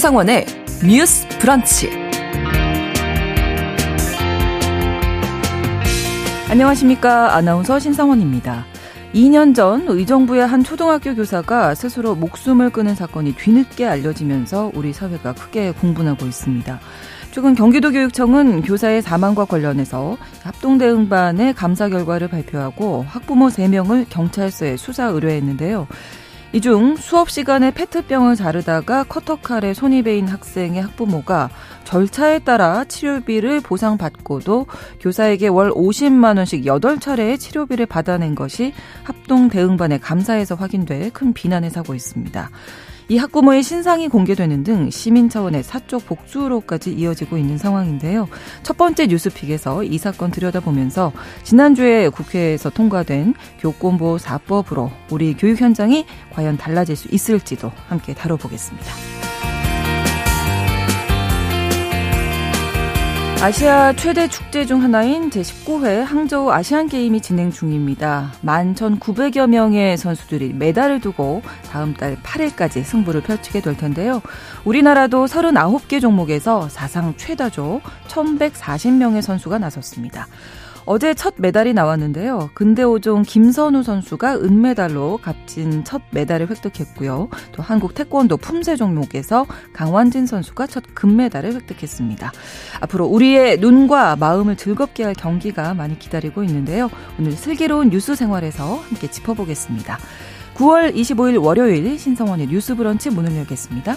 신성원의 뉴스 브런치. 안녕하십니까. 아나운서 신성원입니다. 2년 전 의정부의 한 초등학교 교사가 스스로 목숨을 끊은 사건이 뒤늦게 알려지면서 우리 사회가 크게 공분하고 있습니다. 최근 경기도 교육청은 교사의 사망과 관련해서 합동대응반의 감사 결과를 발표하고 학부모 3명을 경찰서에 수사 의뢰했는데요. 이 중 수업 시간에 페트병을 자르다가 커터칼에 손이 베인 학생의 학부모가 절차에 따라 치료비를 보상받고도 교사에게 월 50만 원씩 8차례의 치료비를 받아낸 것이 합동 대응반의 감사에서 확인돼 큰 비난을 사고 있습니다. 이 학부모의 신상이 공개되는 등 시민 차원의 사적 복수로까지 이어지고 있는 상황인데요. 첫 번째 뉴스픽에서 이 사건 들여다보면서 지난주에 국회에서 통과된 교권보호 4법으로 우리 교육 현장이 과연 달라질 수 있을지도 함께 다뤄보겠습니다. 아시아 최대 축제 중 하나인 제19회 항저우 아시안게임이 진행 중입니다. 11,900여 명의 선수들이 메달을 두고 다음 달 8일까지 승부를 펼치게 될 텐데요. 우리나라도 39개 종목에서 사상 최다조 1,140명의 선수가 나섰습니다. 어제 첫 메달이 나왔는데요. 근대오종 김선우 선수가 은메달로 값진 첫 메달을 획득했고요. 또 한국 태권도 품새 종목에서 강완진 선수가 첫 금메달을 획득했습니다. 앞으로 우리의 눈과 마음을 즐겁게 할 경기가 많이 기다리고 있는데요. 오늘 슬기로운 뉴스 생활에서 함께 짚어보겠습니다. 9월 25일 월요일 신성원의 뉴스 브런치 문을 열겠습니다.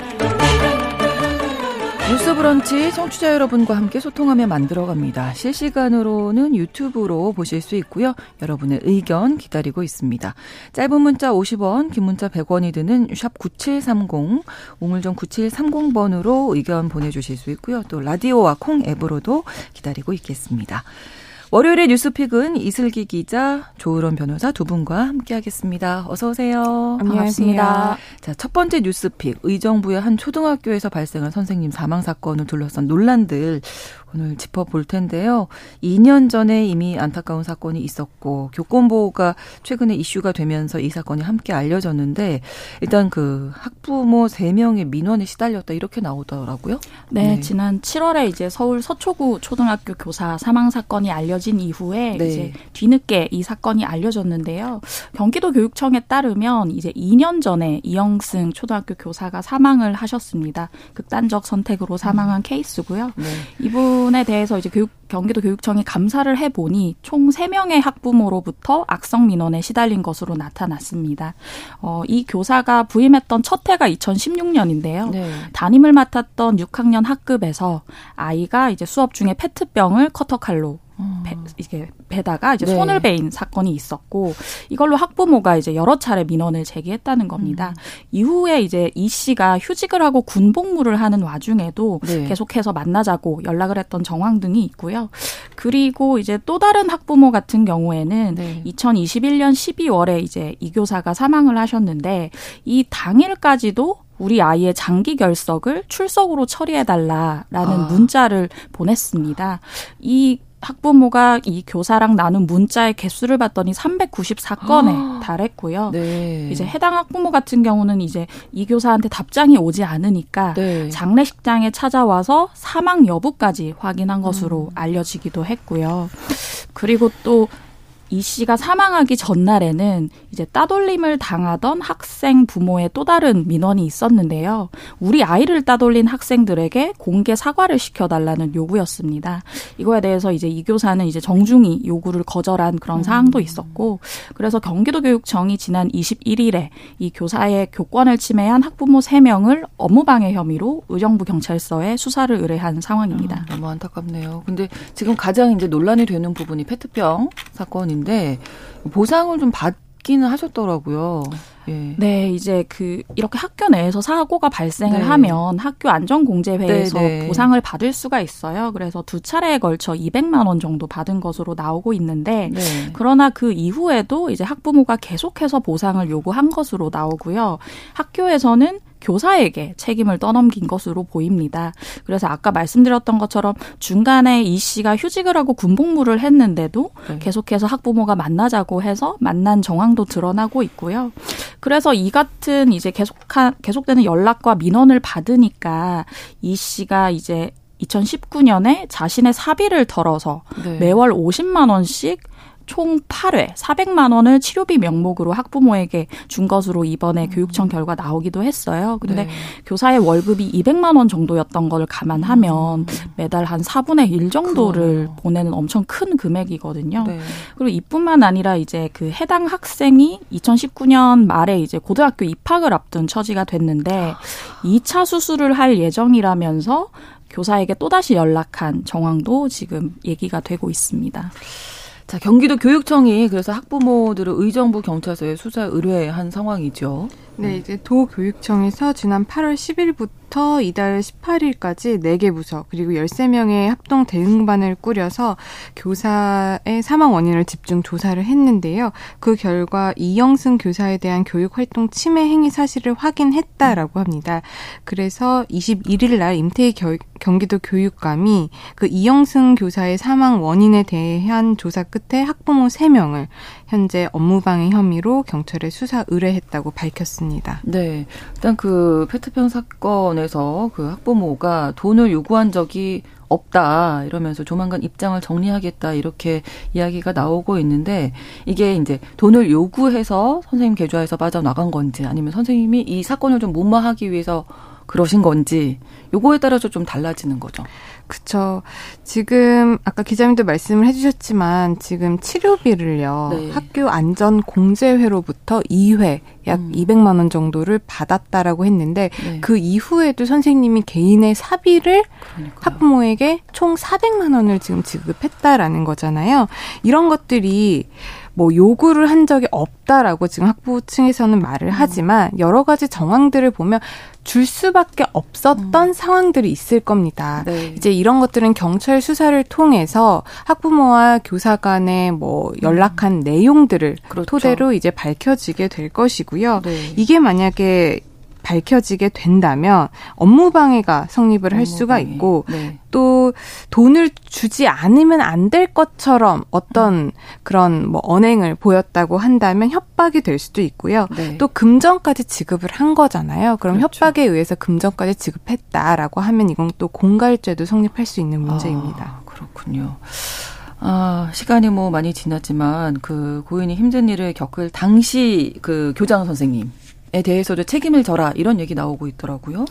뉴스 브런치 청취자 여러분과 함께 소통하며 만들어갑니다. 실시간으로는 유튜브로 보실 수 있고요. 여러분의 의견 기다리고 있습니다. 짧은 문자 50원, 긴 문자 100원이 드는 샵 9730, 우물정 9730번으로 의견 보내주실 수 있고요. 또 라디오와 콩 앱으로도 기다리고 있겠습니다. 월요일의 뉴스픽은 이슬기 기자, 조으론 변호사 두 분과 함께하겠습니다. 어서 오세요. 반갑습니다. 자, 첫 번째 뉴스픽 의정부의 한 초등학교에서 발생한 선생님 사망 사건을 둘러싼 논란들 오늘 짚어볼 텐데요. 2년 전에 이미 안타까운 사건이 있었고 교권보호가 최근에 이슈가 되면서 이 사건이 함께 알려졌는데 일단 그 학부모 3명의 민원에 시달렸다 이렇게 나오더라고요. 네, 네. 지난 7월에 이제 서울 서초구 초등학교 교사 사망 사건이 알려진 이후에 네. 이제 뒤늦게 이 사건이 알려졌는데요. 경기도 교육청에 따르면 이제 2년 전에 이영승 초등학교 교사가 사망을 하셨습니다. 극단적 선택으로 사망한 음. 케이스고요. 네. 이분 부분에 대해서 이제 교육 경기도 교육청이 감사를 해보니 총 3명의 학부모로부터 악성 민원에 시달린 것으로 나타났습니다. 어, 이 교사가 부임했던 첫 해가 2016년인데요. 네. 담임을 맡았던 6학년 학급에서 아이가 이제 수업 중에 페트병을 커터칼로 배, 이게 배다가 이제 네. 손을 베인 사건이 있었고 이걸로 학부모가 이제 여러 차례 민원을 제기했다는 겁니다. 음. 이후에 이제 이 씨가 휴직을 하고 군복무를 하는 와중에도 네. 계속해서 만나자고 연락을 했던 정황 등이 있고요. 그리고 이제 또 다른 학부모 같은 경우에는 네. 2021년 12월에 이제 이 교사가 사망을 하셨는데 이 당일까지도 우리 아이의 장기 결석을 출석으로 처리해달라라는 아. 문자를 보냈습니다. 이 학부모가 이 교사랑 나눈 문자의 개수를 봤더니 394건에 아, 달했고요. 네. 이제 해당 학부모 같은 경우는 이제 이 교사한테 답장이 오지 않으니까 네. 장례식장에 찾아와서 사망 여부까지 확인한 것으로 음. 알려지기도 했고요. 그리고 또 이 씨가 사망하기 전날에는 이제 따돌림을 당하던 학생 부모의 또 다른 민원이 있었는데요. 우리 아이를 따돌린 학생들에게 공개 사과를 시켜달라는 요구였습니다. 이거에 대해서 이제 이 교사는 이제 정중히 요구를 거절한 그런 음. 사항도 있었고, 그래서 경기도교육청이 지난 21일에 이 교사의 교권을 침해한 학부모 3명을 업무방해 혐의로 의정부 경찰서에 수사를 의뢰한 상황입니다. 음, 너무 안타깝네요. 근데 지금 가장 이제 논란이 되는 부분이 페트병 사건인 데 보상을 좀 받. 있기는 하셨더라고요. 예. 네, 이제 그 이렇게 학교 내에서 사고가 발생을 네. 하면 학교 안전공제회에서 네, 네. 보상을 받을 수가 있어요. 그래서 두 차례에 걸쳐 200만 원 정도 받은 것으로 나오고 있는데 네. 그러나 그 이후에도 이제 학부모가 계속해서 보상을 요구한 것으로 나오고요. 학교에서는 교사에게 책임을 떠넘긴 것으로 보입니다. 그래서 아까 말씀드렸던 것처럼 중간에 이 씨가 휴직을 하고 군복무를 했는데도 네. 계속해서 학부모가 만나자고 해서 만난 정황도 드러나고 있고요. 그래서 이 같은 이제 계속한 계속되는 연락과 민원을 받으니까 이 씨가 이제 2019년에 자신의 사비를 털어서 네. 매월 50만 원씩 총 8회 400만 원을 치료비 명목으로 학부모에게 준 것으로 이번에 음. 교육청 결과 나오기도 했어요. 근데 네. 교사의 월급이 200만 원 정도였던 걸 감안하면 음. 매달 한 4분의 1 정도를 그러네요. 보내는 엄청 큰 금액이거든요. 네. 그리고 이뿐만 아니라 이제 그 해당 학생이 2019년 말에 이제 고등학교 입학을 앞둔 처지가 됐는데 2차 수술을 할 예정이라면서 교사에게 또다시 연락한 정황도 지금 얘기가 되고 있습니다. 자, 경기도 교육청이 그래서 학부모들을 의정부 경찰서에 수사 의뢰한 상황이죠. 네, 이제 도교육청에서 지난 8월 10일부터 이달 18일까지 4개 부서 그리고 13명의 합동 대응반을 꾸려서 교사의 사망 원인을 집중 조사를 했는데요. 그 결과 이영승 교사에 대한 교육 활동 침해 행위 사실을 확인했다라고 합니다. 그래서 21일 날 임태희 겨, 경기도 교육감이 그 이영승 교사의 사망 원인에 대한 조사 끝에 학부모 3명을 현재 업무방해 혐의로 경찰에 수사 의뢰했다고 밝혔습니다. 네. 일단 그 페트병 사건 에서 그 학부모가 돈을 요구한 적이 없다 이러면서 조만간 입장을 정리하겠다 이렇게 이야기가 나오고 있는데 이게 이제 돈을 요구해서 선생님 계좌에서 빠져나간 건지 아니면 선생님이 이 사건을 좀 무마하기 위해서 그러신 건지 요거에 따라서 좀 달라지는 거죠. 그쵸. 지금 아까 기자님도 말씀을 해주셨지만 지금 치료비를요 네. 학교 안전 공제회로부터 2회 약 음. 200만 원 정도를 받았다라고 했는데 네. 그 이후에도 선생님이 개인의 사비를 그러니까요. 학부모에게 총 400만 원을 지금 지급했다라는 거잖아요. 이런 것들이 뭐 요구를 한 적이 없다라고 지금 학부 층에서는 말을 음. 하지만 여러 가지 정황들을 보면 줄 수밖에 없었던 음. 상황들이 있을 겁니다. 네. 이제 이런 것들은 경찰 수사를 통해서 학부모와 교사 간에 뭐 연락한 음. 내용들을 그렇죠. 토대로 이제 밝혀지게 될 것이고요. 네. 이게 만약에 밝혀지게 된다면 업무 방해가 성립을 할 수가 방해. 있고 네. 또 돈을 주지 않으면 안 될 것처럼 어떤 음. 그런 뭐 언행을 보였다고 한다면 협박이 될 수도 있고요. 네. 또 금전까지 지급을 한 거잖아요. 그럼 그렇죠. 협박에 의해서 금전까지 지급했다라고 하면 이건 또 공갈죄도 성립할 수 있는 문제입니다. 아, 그렇군요. 아, 시간이 뭐 많이 지났지만 그 고인이 힘든 일을 겪을 당시 그 교장 선생님 에 대해서도 책임을 져라 이런 얘기 나오고 있더라고요.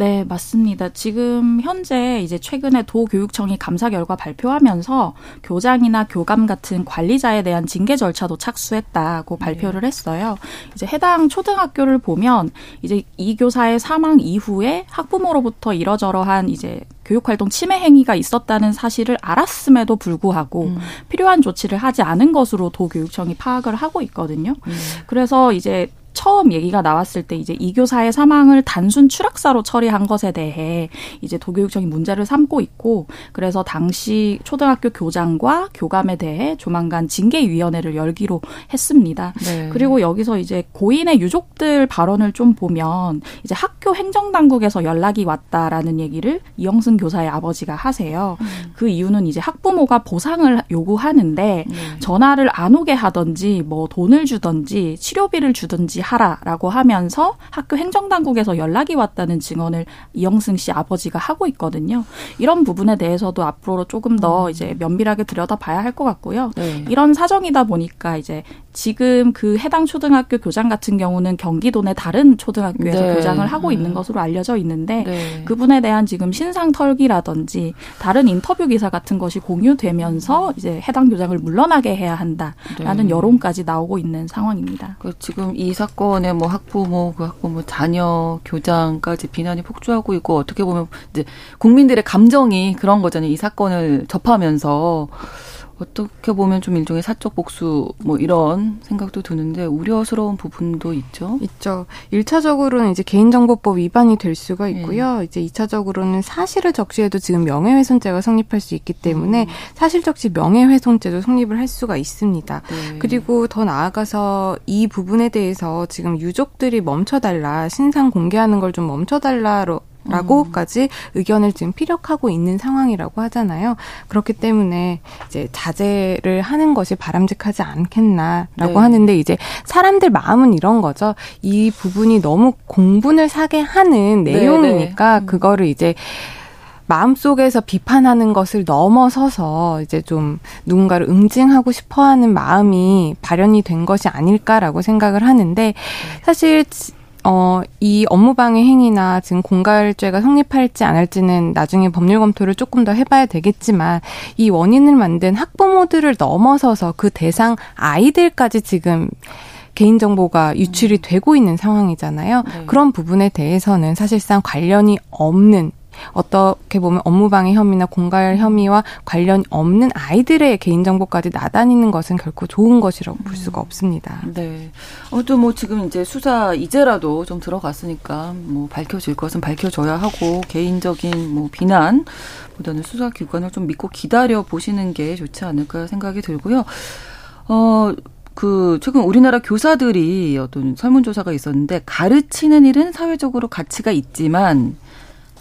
네, 맞습니다. 지금 현재 이제 최근에 도교육청이 감사 결과 발표하면서 교장이나 교감 같은 관리자에 대한 징계 절차도 착수했다고 네. 발표를 했어요. 이제 해당 초등학교를 보면 이제 이 교사의 사망 이후에 학부모로부터 이러저러한 이제 교육활동 침해 행위가 있었다는 사실을 알았음에도 불구하고 음. 필요한 조치를 하지 않은 것으로 도교육청이 파악을 하고 있거든요. 음. 그래서 이제 처음 얘기가 나왔을 때 이제 이 교사의 사망을 단순 추락사로 처리한 것에 대해 이제 도교육청이 문제를 삼고 있고 그래서 당시 초등학교 교장과 교감에 대해 조만간 징계위원회를 열기로 했습니다. 네. 그리고 여기서 이제 고인의 유족들 발언을 좀 보면 이제 학교 행정당국에서 연락이 왔다라는 얘기를 이영승 교사의 아버지가 하세요. 음. 그 이유는 이제 학부모가 보상을 요구하는데 네. 전화를 안 오게 하던지 뭐 돈을 주던지 치료비를 주든지 하라라고 하면서 학교 행정당국에서 연락이 왔다는 증언을 이영승 씨 아버지가 하고 있거든요. 이런 부분에 대해서도 앞으로 조금 더 음. 이제 면밀하게 들여다봐야 할 것 같고요. 네. 이런 사정이다 보니까 이제 지금 그 해당 초등학교 교장 같은 경우는 경기도 내 다른 초등학교에서 네. 교장을 하고 있는 것으로 알려져 있는데 네. 그분에 대한 지금 신상 털기라든지 다른 인터뷰 기사 같은 것이 공유되면서 이제 해당 교장을 물러나게 해야 한다라는 네. 여론까지 나오고 있는 상황입니다. 그 지금 이 사 건에 뭐 학부모, 그 학부모 자녀, 교장까지 비난이 폭주하고 있고 어떻게 보면 이제 국민들의 감정이 그런 거잖아요. 이 사건을 접하면서 어떻게 보면 좀 일종의 사적 복수 뭐 이런 생각도 드는데 우려스러운 부분도 있죠. 있죠. 1차적으로는 이제 개인정보법 위반이 될 수가 있고요. 네. 이제 2차적으로는 사실을 적시해도 지금 명예훼손죄가 성립할 수 있기 때문에 음. 사실 적시 명예훼손죄도 성립을 할 수가 있습니다. 네. 그리고 더 나아가서 이 부분에 대해서 지금 유족들이 멈춰달라 신상 공개하는 걸 좀 멈춰달라로 라고까지 음. 의견을 지금 피력하고 있는 상황이라고 하잖아요. 그렇기 때문에 이제 자제를 하는 것이 바람직하지 않겠나라고 네. 하는데 이제 사람들 마음은 이런 거죠. 이 부분이 너무 공분을 사게 하는 네, 내용이니까 네, 네. 그거를 이제 마음속에서 비판하는 것을 넘어서서 이제 좀 누군가를 응징하고 싶어 하는 마음이 발현이 된 것이 아닐까라고 생각을 하는데 네. 사실 어, 이 업무방해 행위나 지금 공갈죄가 성립할지 안 할지는 나중에 법률 검토를 조금 더 해봐야 되겠지만 이 원인을 만든 학부모들을 넘어서서 그 대상 아이들까지 지금 개인정보가 유출이 되고 있는 상황이잖아요. 네. 그런 부분에 대해서는 사실상 관련이 없는 어떻게 보면 업무방해 혐의나 공갈 혐의와 관련 없는 아이들의 개인정보까지 나다니는 것은 결코 좋은 것이라고 볼 수가 음. 없습니다. 네. 아무튼 뭐 지금 이제 수사 이제라도 좀 들어갔으니까 뭐 밝혀질 것은 밝혀져야 하고 개인적인 뭐 비난 보다는 수사 기관을 좀 믿고 기다려 보시는 게 좋지 않을까 생각이 들고요. 어, 그 최근 우리나라 교사들이 어떤 설문조사가 있었는데 가르치는 일은 사회적으로 가치가 있지만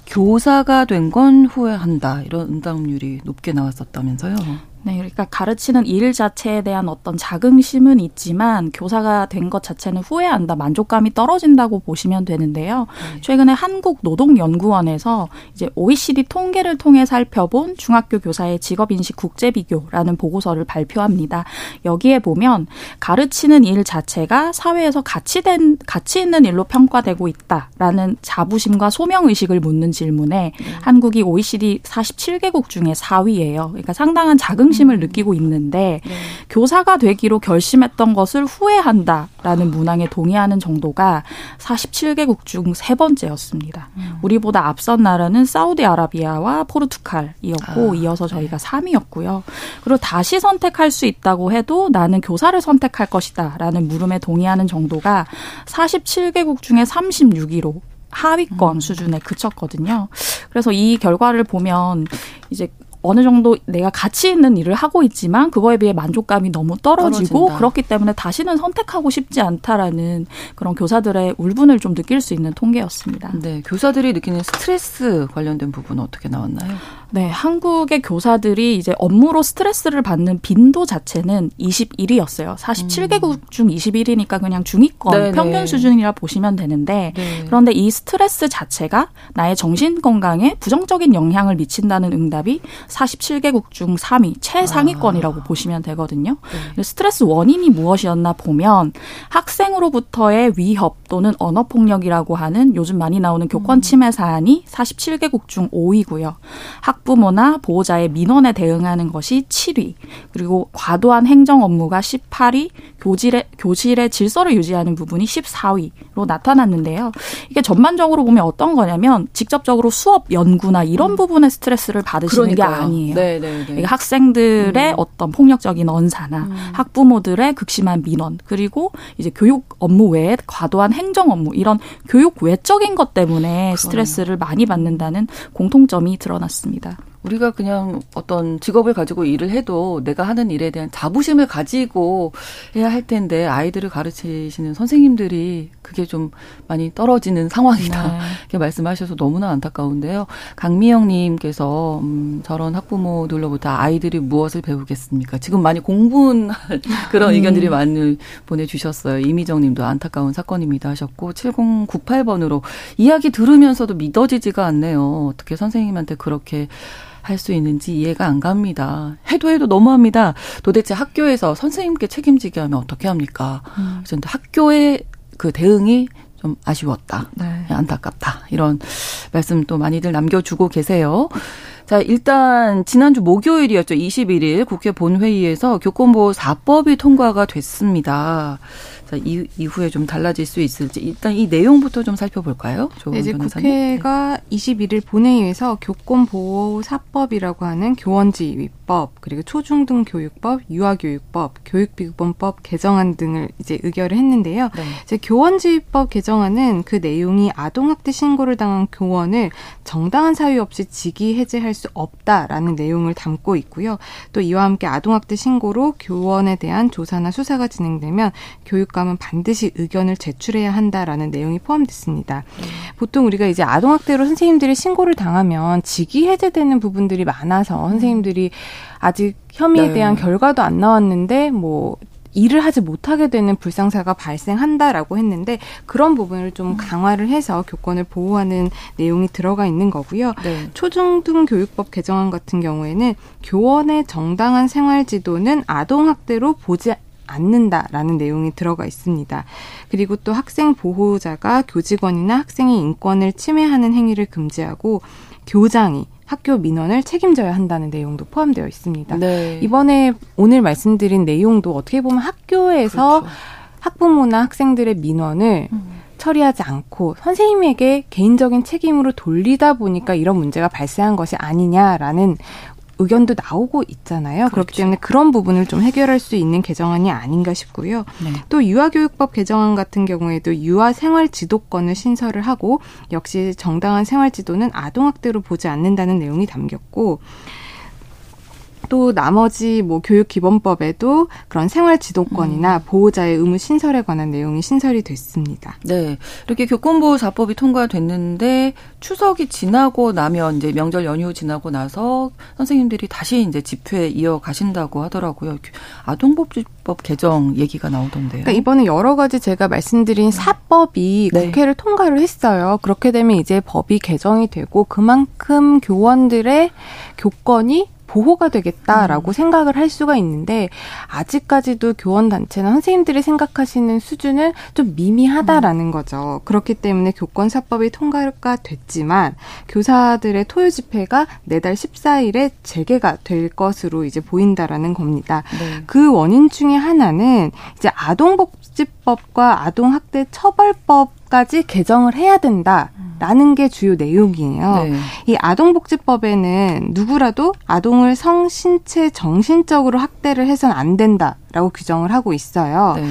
교사가 된 건 후회한다. 이런 응답률이 높게 나왔었다면서요. 네, 그러니까 가르치는 일 자체에 대한 어떤 자긍심은 있지만 교사가 된 것 자체는 후회한다, 만족감이 떨어진다고 보시면 되는데요. 네. 최근에 한국노동연구원에서 이제 OECD 통계를 통해 살펴본 중학교 교사의 직업인식 국제 비교라는 보고서를 발표합니다. 여기에 보면 가르치는 일 자체가 사회에서 가치된 가치 있는 일로 평가되고 있다라는 자부심과 소명 의식을 묻는 질문에 네. 한국이 OECD 47개국 중에 4위예요. 그러니까 상당한 자긍 자긍심을 음. 느끼고 있는데 네. 교사가 되기로 결심했던 것을 후회한다라는 문항에 동의하는 정도가 47개국 중 세 번째였습니다. 음. 우리보다 앞선 나라는 사우디아라비아와 포르투갈이었고 아, 이어서 저희가 네. 3위였고요. 그리고 다시 선택할 수 있다고 해도 나는 교사를 선택할 것이다라는 물음에 동의하는 정도가 47개국 중에 36위로 하위권 음. 수준에 그쳤거든요. 그래서 이 결과를 보면 이제 어느 정도 내가 가치 있는 일을 하고 있지만 그거에 비해 만족감이 너무 떨어지고 떨어진다. 그렇기 때문에 다시는 선택하고 싶지 않다라는 그런 교사들의 울분을 좀 느낄 수 있는 통계였습니다. 네, 교사들이 느끼는 스트레스 관련된 부분은 어떻게 나왔나요? 네, 한국의 교사들이 이제 업무로 스트레스를 받는 빈도 자체는 21위였어요. 47개국 음. 중 21위니까 그냥 중위권 네네. 평균 수준이라 보시면 되는데 네. 그런데 이 스트레스 자체가 나의 정신 건강에 부정적인 영향을 미친다는 응답이 47개국 중 3위 최상위권이라고 아. 보시면 되거든요. 네. 스트레스 원인이 무엇이었나 보면 학생으로부터의 위협 또는 언어 폭력이라고 하는 요즘 많이 나오는 교권 음. 침해 사안이 47개국 중 5위고요. 학 학부모나 보호자의 민원에 대응하는 것이 7위, 그리고 과도한 행정 업무가 18위, 교실의 교실의 질서를 유지하는 부분이 14위로 나타났는데요. 이게 전반적으로 보면 어떤 거냐면 직접적으로 수업 연구나 이런 음. 부분에 스트레스를 받으시는 그러니까요. 게 아니에요. 네, 네, 네. 학생들의 음. 어떤 폭력적인 언사나 음. 학부모들의 극심한 민원 그리고 이제 교육 업무 외에 과도한 행정 업무 이런 교육 외적인 것 때문에 스트레스를 많이 받는다는 공통점이 드러났습니다. 우리가 그냥 어떤 직업을 가지고 일을 해도 내가 하는 일에 대한 자부심을 가지고 해야 할 텐데 아이들을 가르치시는 선생님들이 그게 좀 많이 떨어지는 상황이다. 네. 이렇게 말씀하셔서 너무나 안타까운데요. 강미영 님께서 음, 저런 학부모들로부터 아이들이 무엇을 배우겠습니까? 지금 많이 공부한 그런 음. 의견들이 많이 보내 주셨어요. 이미정 님도 안타까운 사건입니다 하셨고 7098번으로 이야기 들으면서도 믿어지지가 않네요. 어떻게 선생님한테 그렇게 할 수 있는지 이해가 안 갑니다. 해도 해도 너무합니다. 도대체 학교에서 선생님께 책임지게 하면 어떻게 합니까? 음. 그래서 학교의 그 대응이 좀 아쉬웠다. 네. 안타깝다. 이런 말씀 또 많이들 남겨주고 계세요. 자, 일단 지난주 목요일이었죠. 21일 국회 본회의에서 교권보호 4법이 통과가 됐습니다. 자, 이, 이후에 좀 달라질 수 있을지 일단 이 내용부터 좀 살펴볼까요? 네, 이제 국회가 네. 21일 본회의에서 교권보호사법이라고 하는 교원지휘법 그리고 초중등 교육법, 유아교육법, 교육비급원법 개정안 등을 이제 의결을 했는데요. 네. 이제 교원지휘법 개정안은 그 내용이 아동학대 신고를 당한 교원을 정당한 사유 없이 직위 해제할 수 없다라는 내용을 담고 있고요. 또 이와 함께 아동학대 신고로 교원에 대한 조사나 수사가 진행되면 교육감은 반드시 의견을 제출해야 한다라는 내용이 포함됐습니다. 음. 보통 우리가 이제 아동학대로 선생님들이 신고를 당하면 직위 해제되는 부분들이 많아서 선생님들이 아직 혐의에 네. 대한 결과도 안 나왔는데 뭐 일을 하지 못하게 되는 불상사가 발생한다라고 했는데 그런 부분을 좀 음. 강화를 해서 교권을 보호하는 내용이 들어가 있는 거고요. 네. 초중등 교육법 개정안 같은 경우에는 교원의 정당한 생활 지도는 아동 학대로 보지 않는다라는 내용이 들어가 있습니다. 그리고 또 학생 보호자가 교직원이나 학생의 인권을 침해하는 행위를 금지하고 교장이 학교 민원을 책임져야 한다는 내용도 포함되어 있습니다. 네. 이번에 오늘 말씀드린 내용도 어떻게 보면 학교에서 그렇죠. 학부모나 학생들의 민원을 음. 처리하지 않고 선생님에게 개인적인 책임으로 돌리다 보니까 이런 문제가 발생한 것이 아니냐라는 의견도 나오고 있잖아요. 그렇죠. 그렇기 때문에 그런 부분을 좀 해결할 수 있는 개정안이 아닌가 싶고요. 네. 또 유아교육법 개정안 같은 경우에도 유아 생활 지도권을 신설을 하고 역시 정당한 생활 지도는 아동 학대로 보지 않는다는 내용이 담겼고 또 나머지 뭐 교육 기본법에도 그런 생활 지도권이나 음. 보호자의 의무 신설에 관한 내용이 신설이 됐습니다. 네. 이렇게 교권보호사법이 통과됐는데 추석이 지나고 나면 이제 명절 연휴 지나고 나서 선생님들이 다시 이제 집회 이어가신다고 하더라고요. 아동복지법 개정 얘기가 나오던데요. 그러니까 이번에 여러 가지 제가 말씀드린 사법이 네. 국회를 통과를 했어요. 그렇게 되면 이제 법이 개정이 되고 그만큼 교원들의 교권이 보호가 되겠다라고 음. 생각을 할 수가 있는데 아직까지도 교원 단체나 선생님들이 생각하시는 수준은 좀 미미하다라는 음. 거죠. 그렇기 때문에 교권 사법이 통과가 됐지만 교사들의 토요 집회가 내달 14일에 재개가 될 것으로 이제 보인다라는 겁니다. 네. 그 원인 중에 하나는 이제 아동복지법과 아동학대 처벌법 까지 개정을 해야 된다. 라는 게 주요 내용이에요. 네. 이 아동복지법에는 누구라도 아동을 성, 신체, 정신적으로 학대를 해선 안 된다라고 규정을 하고 있어요. 네.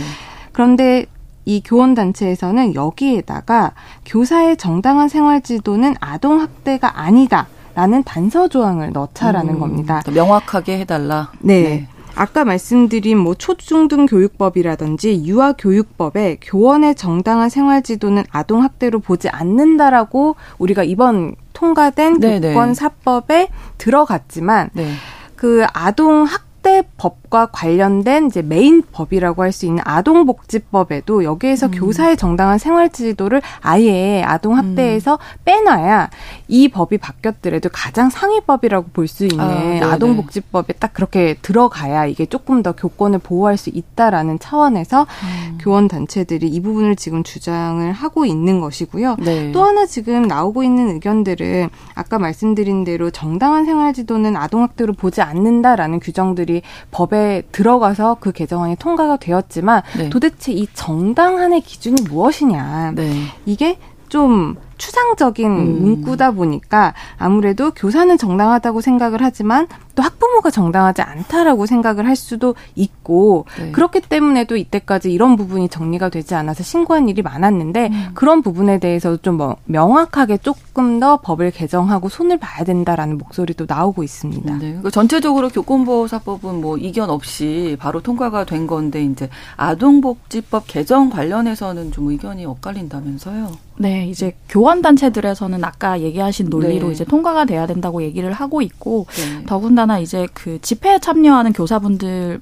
그런데 이 교원단체에서는 여기에다가 교사의 정당한 생활 지도는 아동학대가 아니다. 라는 단서 조항을 넣자라는 음, 겁니다. 명확하게 해달라. 네. 네. 아까 말씀드린 뭐 초중등 교육법이라든지 유아 교육법에 교원의 정당한 생활 지도는 아동 학대로 보지 않는다라고 우리가 이번 통과된. 교권 사법에 들어갔지만 네. 그 아동 학 학대법 과 관련된 이제 메인 법이라고 할 수 있는 아동복지법에도 여기에서 음. 교사의 정당한 생활 지도를 아예 아동 학대에서 음. 빼놔야 이 법이 바뀌었더라도 가장 상위법이라고 볼 수 있는 아, 동복지법에 딱 그렇게 들어가야 이게 조금 더 교권을 보호할 수 있다라는 차원에서 음. 교원 단체들이 이 부분을 지금 주장을 하고 있는 것이고요. 네. 또 하나 지금 나오고 있는 의견들은 아까 말씀드린 대로 정당한 생활 지도는 아동 학대로 보지 않는다라는 규정들이 법에 들어가서 그 개정안이 통과가 되었지만 네. 도대체 이 정당한의 기준이 무엇이냐. 네. 이게 좀 추상적인 음. 문구다 보니까 아무래도 교사는 정당하다고 생각을 하지만 또 학부모가 정당하지 않다라고 생각을 할 수도 있고 네. 그렇기 때문에도 이때까지 이런 부분이 정리가 되지 않아서 신고한 일이 많았는데 음. 그런 부분에 대해서 좀 뭐 명확하게 조금 더 법을 개정하고 손을 봐야 된다라는 목소리도 나오고 있습니다. 네. 그러니까 전체적으로 교권보호사법은 뭐 이견 없이 바로 통과가 된 건데 이제 아동복지법 개정 관련해서는 좀 의견이 엇갈린다면서요? 네, 이제 교원 단체들에서는 아까 얘기하신 논리로 네. 이제 통과가 돼야 된다고 얘기를 하고 있고 네. 더군다나 이제 그 집회에 참여하는 교사분들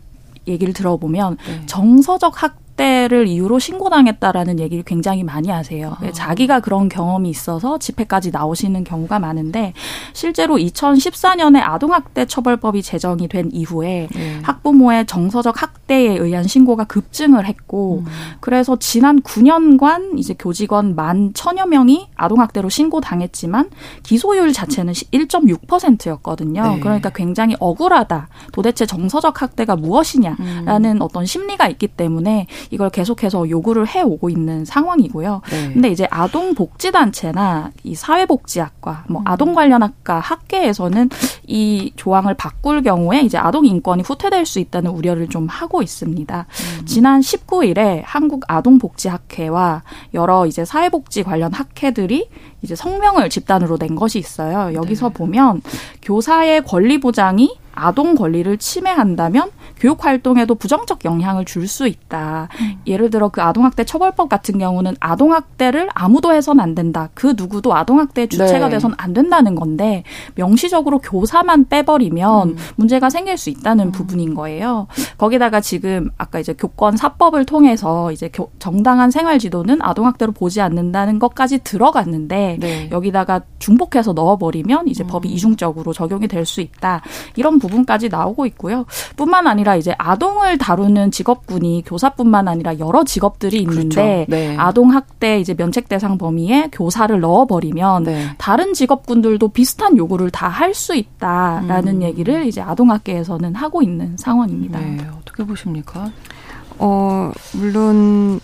얘기를 들어보면 네. 정서적 학 학대를 이유로 신고당했다라는 얘기를 굉장히 많이 하세요. 아. 자기가 그런 경험이 있어서 집회까지 나오시는 경우가 많은데 실제로 2014년에 아동학대 처벌법이 제정이 된 이후에 네. 학부모의 정서적 학대에 의한 신고가 급증을 했고 음. 그래서 지난 9년간 이제 교직원 만 천여 명이 아동학대로 신고당했지만 기소율 자체는 1.6%였거든요. 네. 그러니까 굉장히 억울하다. 도대체 정서적 학대가 무엇이냐라는 음. 어떤 심리가 있기 때문에 이걸 계속해서 요구를 해 오고 있는 상황이고요. 네. 근데 이제 아동 복지 단체나 이 사회복지학과, 뭐 음. 아동 관련 학과 학계에서는 이 조항을 바꿀 경우에 이제 아동 인권이 후퇴될 수 있다는 우려를 좀 하고 있습니다. 음. 지난 19일에 한국 아동복지학회와 여러 이제 사회복지 관련 학회들이 이제 성명을 집단으로 낸 것이 있어요. 여기서 네. 보면 교사의 권리 보장이 아동 권리를 침해한다면 교육 활동에도 부정적 영향을 줄 수 있다. 음. 예를 들어 그 아동학대 처벌법 같은 경우는 아동학대를 아무도 해선 안 된다. 그 누구도 아동학대의 주체가 네. 돼선 안 된다는 건데 명시적으로 교사만 빼버리면 음. 문제가 생길 수 있다는 음. 부분인 거예요. 거기다가 지금 아까 이제 교권 사법을 통해서 이제 교, 정당한 생활 지도는 아동학대로 보지 않는다는 것까지 들어갔는데 네. 여기다가 중복해서 넣어버리면 이제 음. 법이 이중적으로 적용이 될 수 있다. 이런 부분까지 나오고 있고요. 뿐만 아니라 이제 아동을 다루는 직업군이 교사뿐만 아니라 여러 직업들이 있는데 그렇죠. 네. 아동 학대 이제 면책 대상 범위에 교사를 넣어버리면 네. 다른 직업군들도 비슷한 요구를 다 할 수 있다라는 음. 얘기를 이제 아동학계에서는 하고 있는 상황입니다. 네, 어떻게 보십니까? 어 물론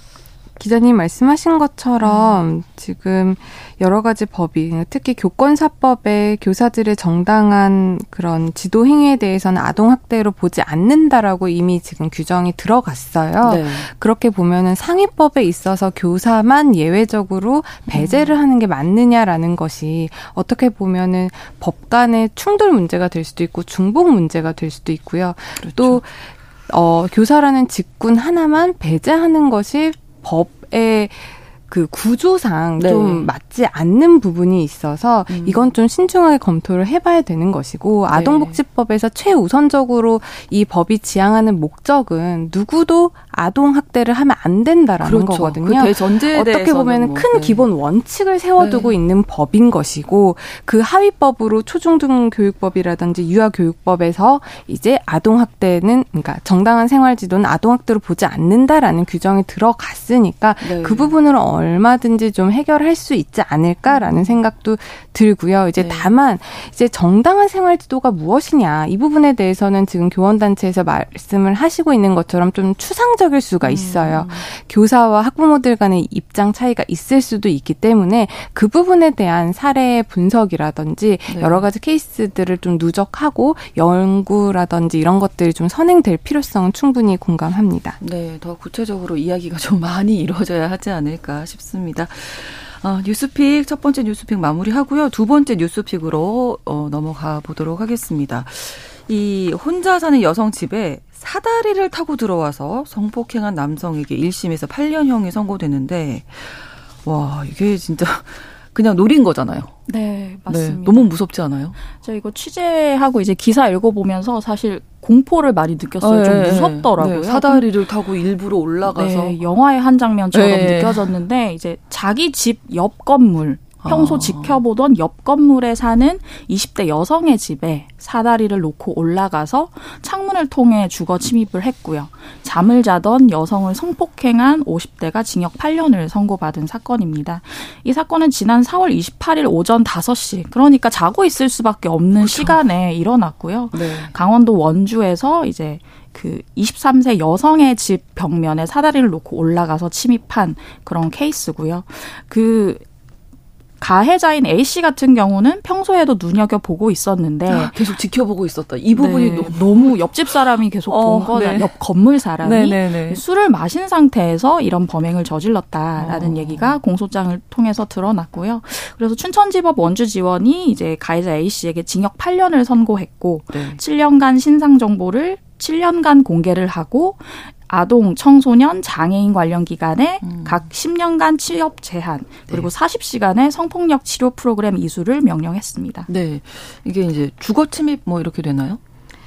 기자님 말씀하신 것처럼 음. 지금 여러 가지 법이 특히 교권사법에 교사들의 정당한 그런 지도 행위에 대해서는 아동 학대로 보지 않는다라고 이미 지금 규정이 들어갔어요. 네. 그렇게 보면은 상위법에 있어서 교사만 예외적으로 배제를 음. 하는 게 맞느냐라는 것이 어떻게 보면은 법 간의 충돌 문제가 될 수도 있고 중복 문제가 될 수도 있고요. 그렇죠. 또 어, 교사라는 직군 하나만 배제하는 것이 법의 그 구조상 네. 좀 맞지 않는 부분이 있어서 음. 이건 좀 신중하게 검토를 해봐야 되는 것이고 네. 아동복지법에서 최우선적으로 이 법이 지향하는 목적은 누구도 아동 학대를 하면 안 된다라는 그렇죠. 거거든요. 그 어떻게 보면 뭐, 큰 네. 기본 원칙을 세워두고 네. 있는 법인 것이고 그 하위법으로 초중등교육법이라든지 유아교육법에서 이제 아동 학대는 그러니까 정당한 생활지도는 아동 학대로 보지 않는다라는 규정이 들어갔으니까 네. 그 부분을 얼마든지 좀 해결할 수 있지 않을까라는 생각도 들고요. 이제 네. 다만 이제 정당한 생활 지도가 무엇이냐 이 부분에 대해서는 지금 교원 단체에서 말씀을 하시고 있는 것처럼 좀 추상적일 수가 음. 있어요. 음. 교사와 학부모들 간의 입장 차이가 있을 수도 있기 때문에 그 부분에 대한 사례 분석이라든지 네. 여러 가지 케이스들을 좀 누적하고 연구라든지 이런 것들이 좀 선행될 필요성은 충분히 공감합니다. 네, 더 구체적으로 이야기가 좀 많이 이루어져야 하지 않을까 싶습니다. 어, 뉴스픽 첫 번째 뉴스픽 마무리하고요. 두 번째 뉴스픽으로 어, 넘어가 보도록 하겠습니다. 이 혼자 사는 여성 집에 사다리를 타고 들어와서 성폭행한 남성에게 1심에서 8년형이 선고되는데 와 이게 진짜 그냥 노린 거잖아요. 네, 맞습니다. 네, 너무 무섭지 않아요? 저 이거 취재하고 이제 기사 읽어보면서 사실 공포를 많이 느꼈어요. 네, 좀 무섭더라고요. 네, 사다리를 타고 일부러 올라가서 네, 영화의 한 장면처럼 네. 느껴졌는데 이제 자기 집 옆 건물 평소 아. 지켜보던 옆 건물에 사는 20대 여성의 집에 사다리를 놓고 올라가서 창문을 통해 주거 침입을 했고요. 잠을 자던 여성을 성폭행한 50대가 징역 8년을 선고받은 사건입니다. 이 사건은 지난 4월 28일 오전 5시, 그러니까 자고 있을 수밖에 없는 그렇죠. 시간에 일어났고요. 네. 강원도 원주에서 이제 그 23세 여성의 집 벽면에 사다리를 놓고 올라가서 침입한 그런 케이스고요. 그 가해자인 A 씨 같은 경우는 평소에도 눈여겨 보고 있었는데 아, 계속 지켜보고 있었다. 이 부분이 네, 너무 옆집 사람이 계속 어, 본 거다. 네. 옆 건물 사람이 네네네. 네, 네. 술을 마신 상태에서 이런 범행을 저질렀다라는 어. 얘기가 공소장을 통해서 드러났고요. 그래서 춘천지법 원주지원이 이제 가해자 A 씨에게 징역 8년을 선고했고 네. 7년간 신상 정보를 7년간 공개를 하고 아동, 청소년, 장애인 관련 기관에 음. 각 10년간 취업 제한 그리고 네. 40시간의 성폭력 치료 프로그램 이수를 명령했습니다. 네. 이게 이제 주거 침입 뭐 이렇게 되나요?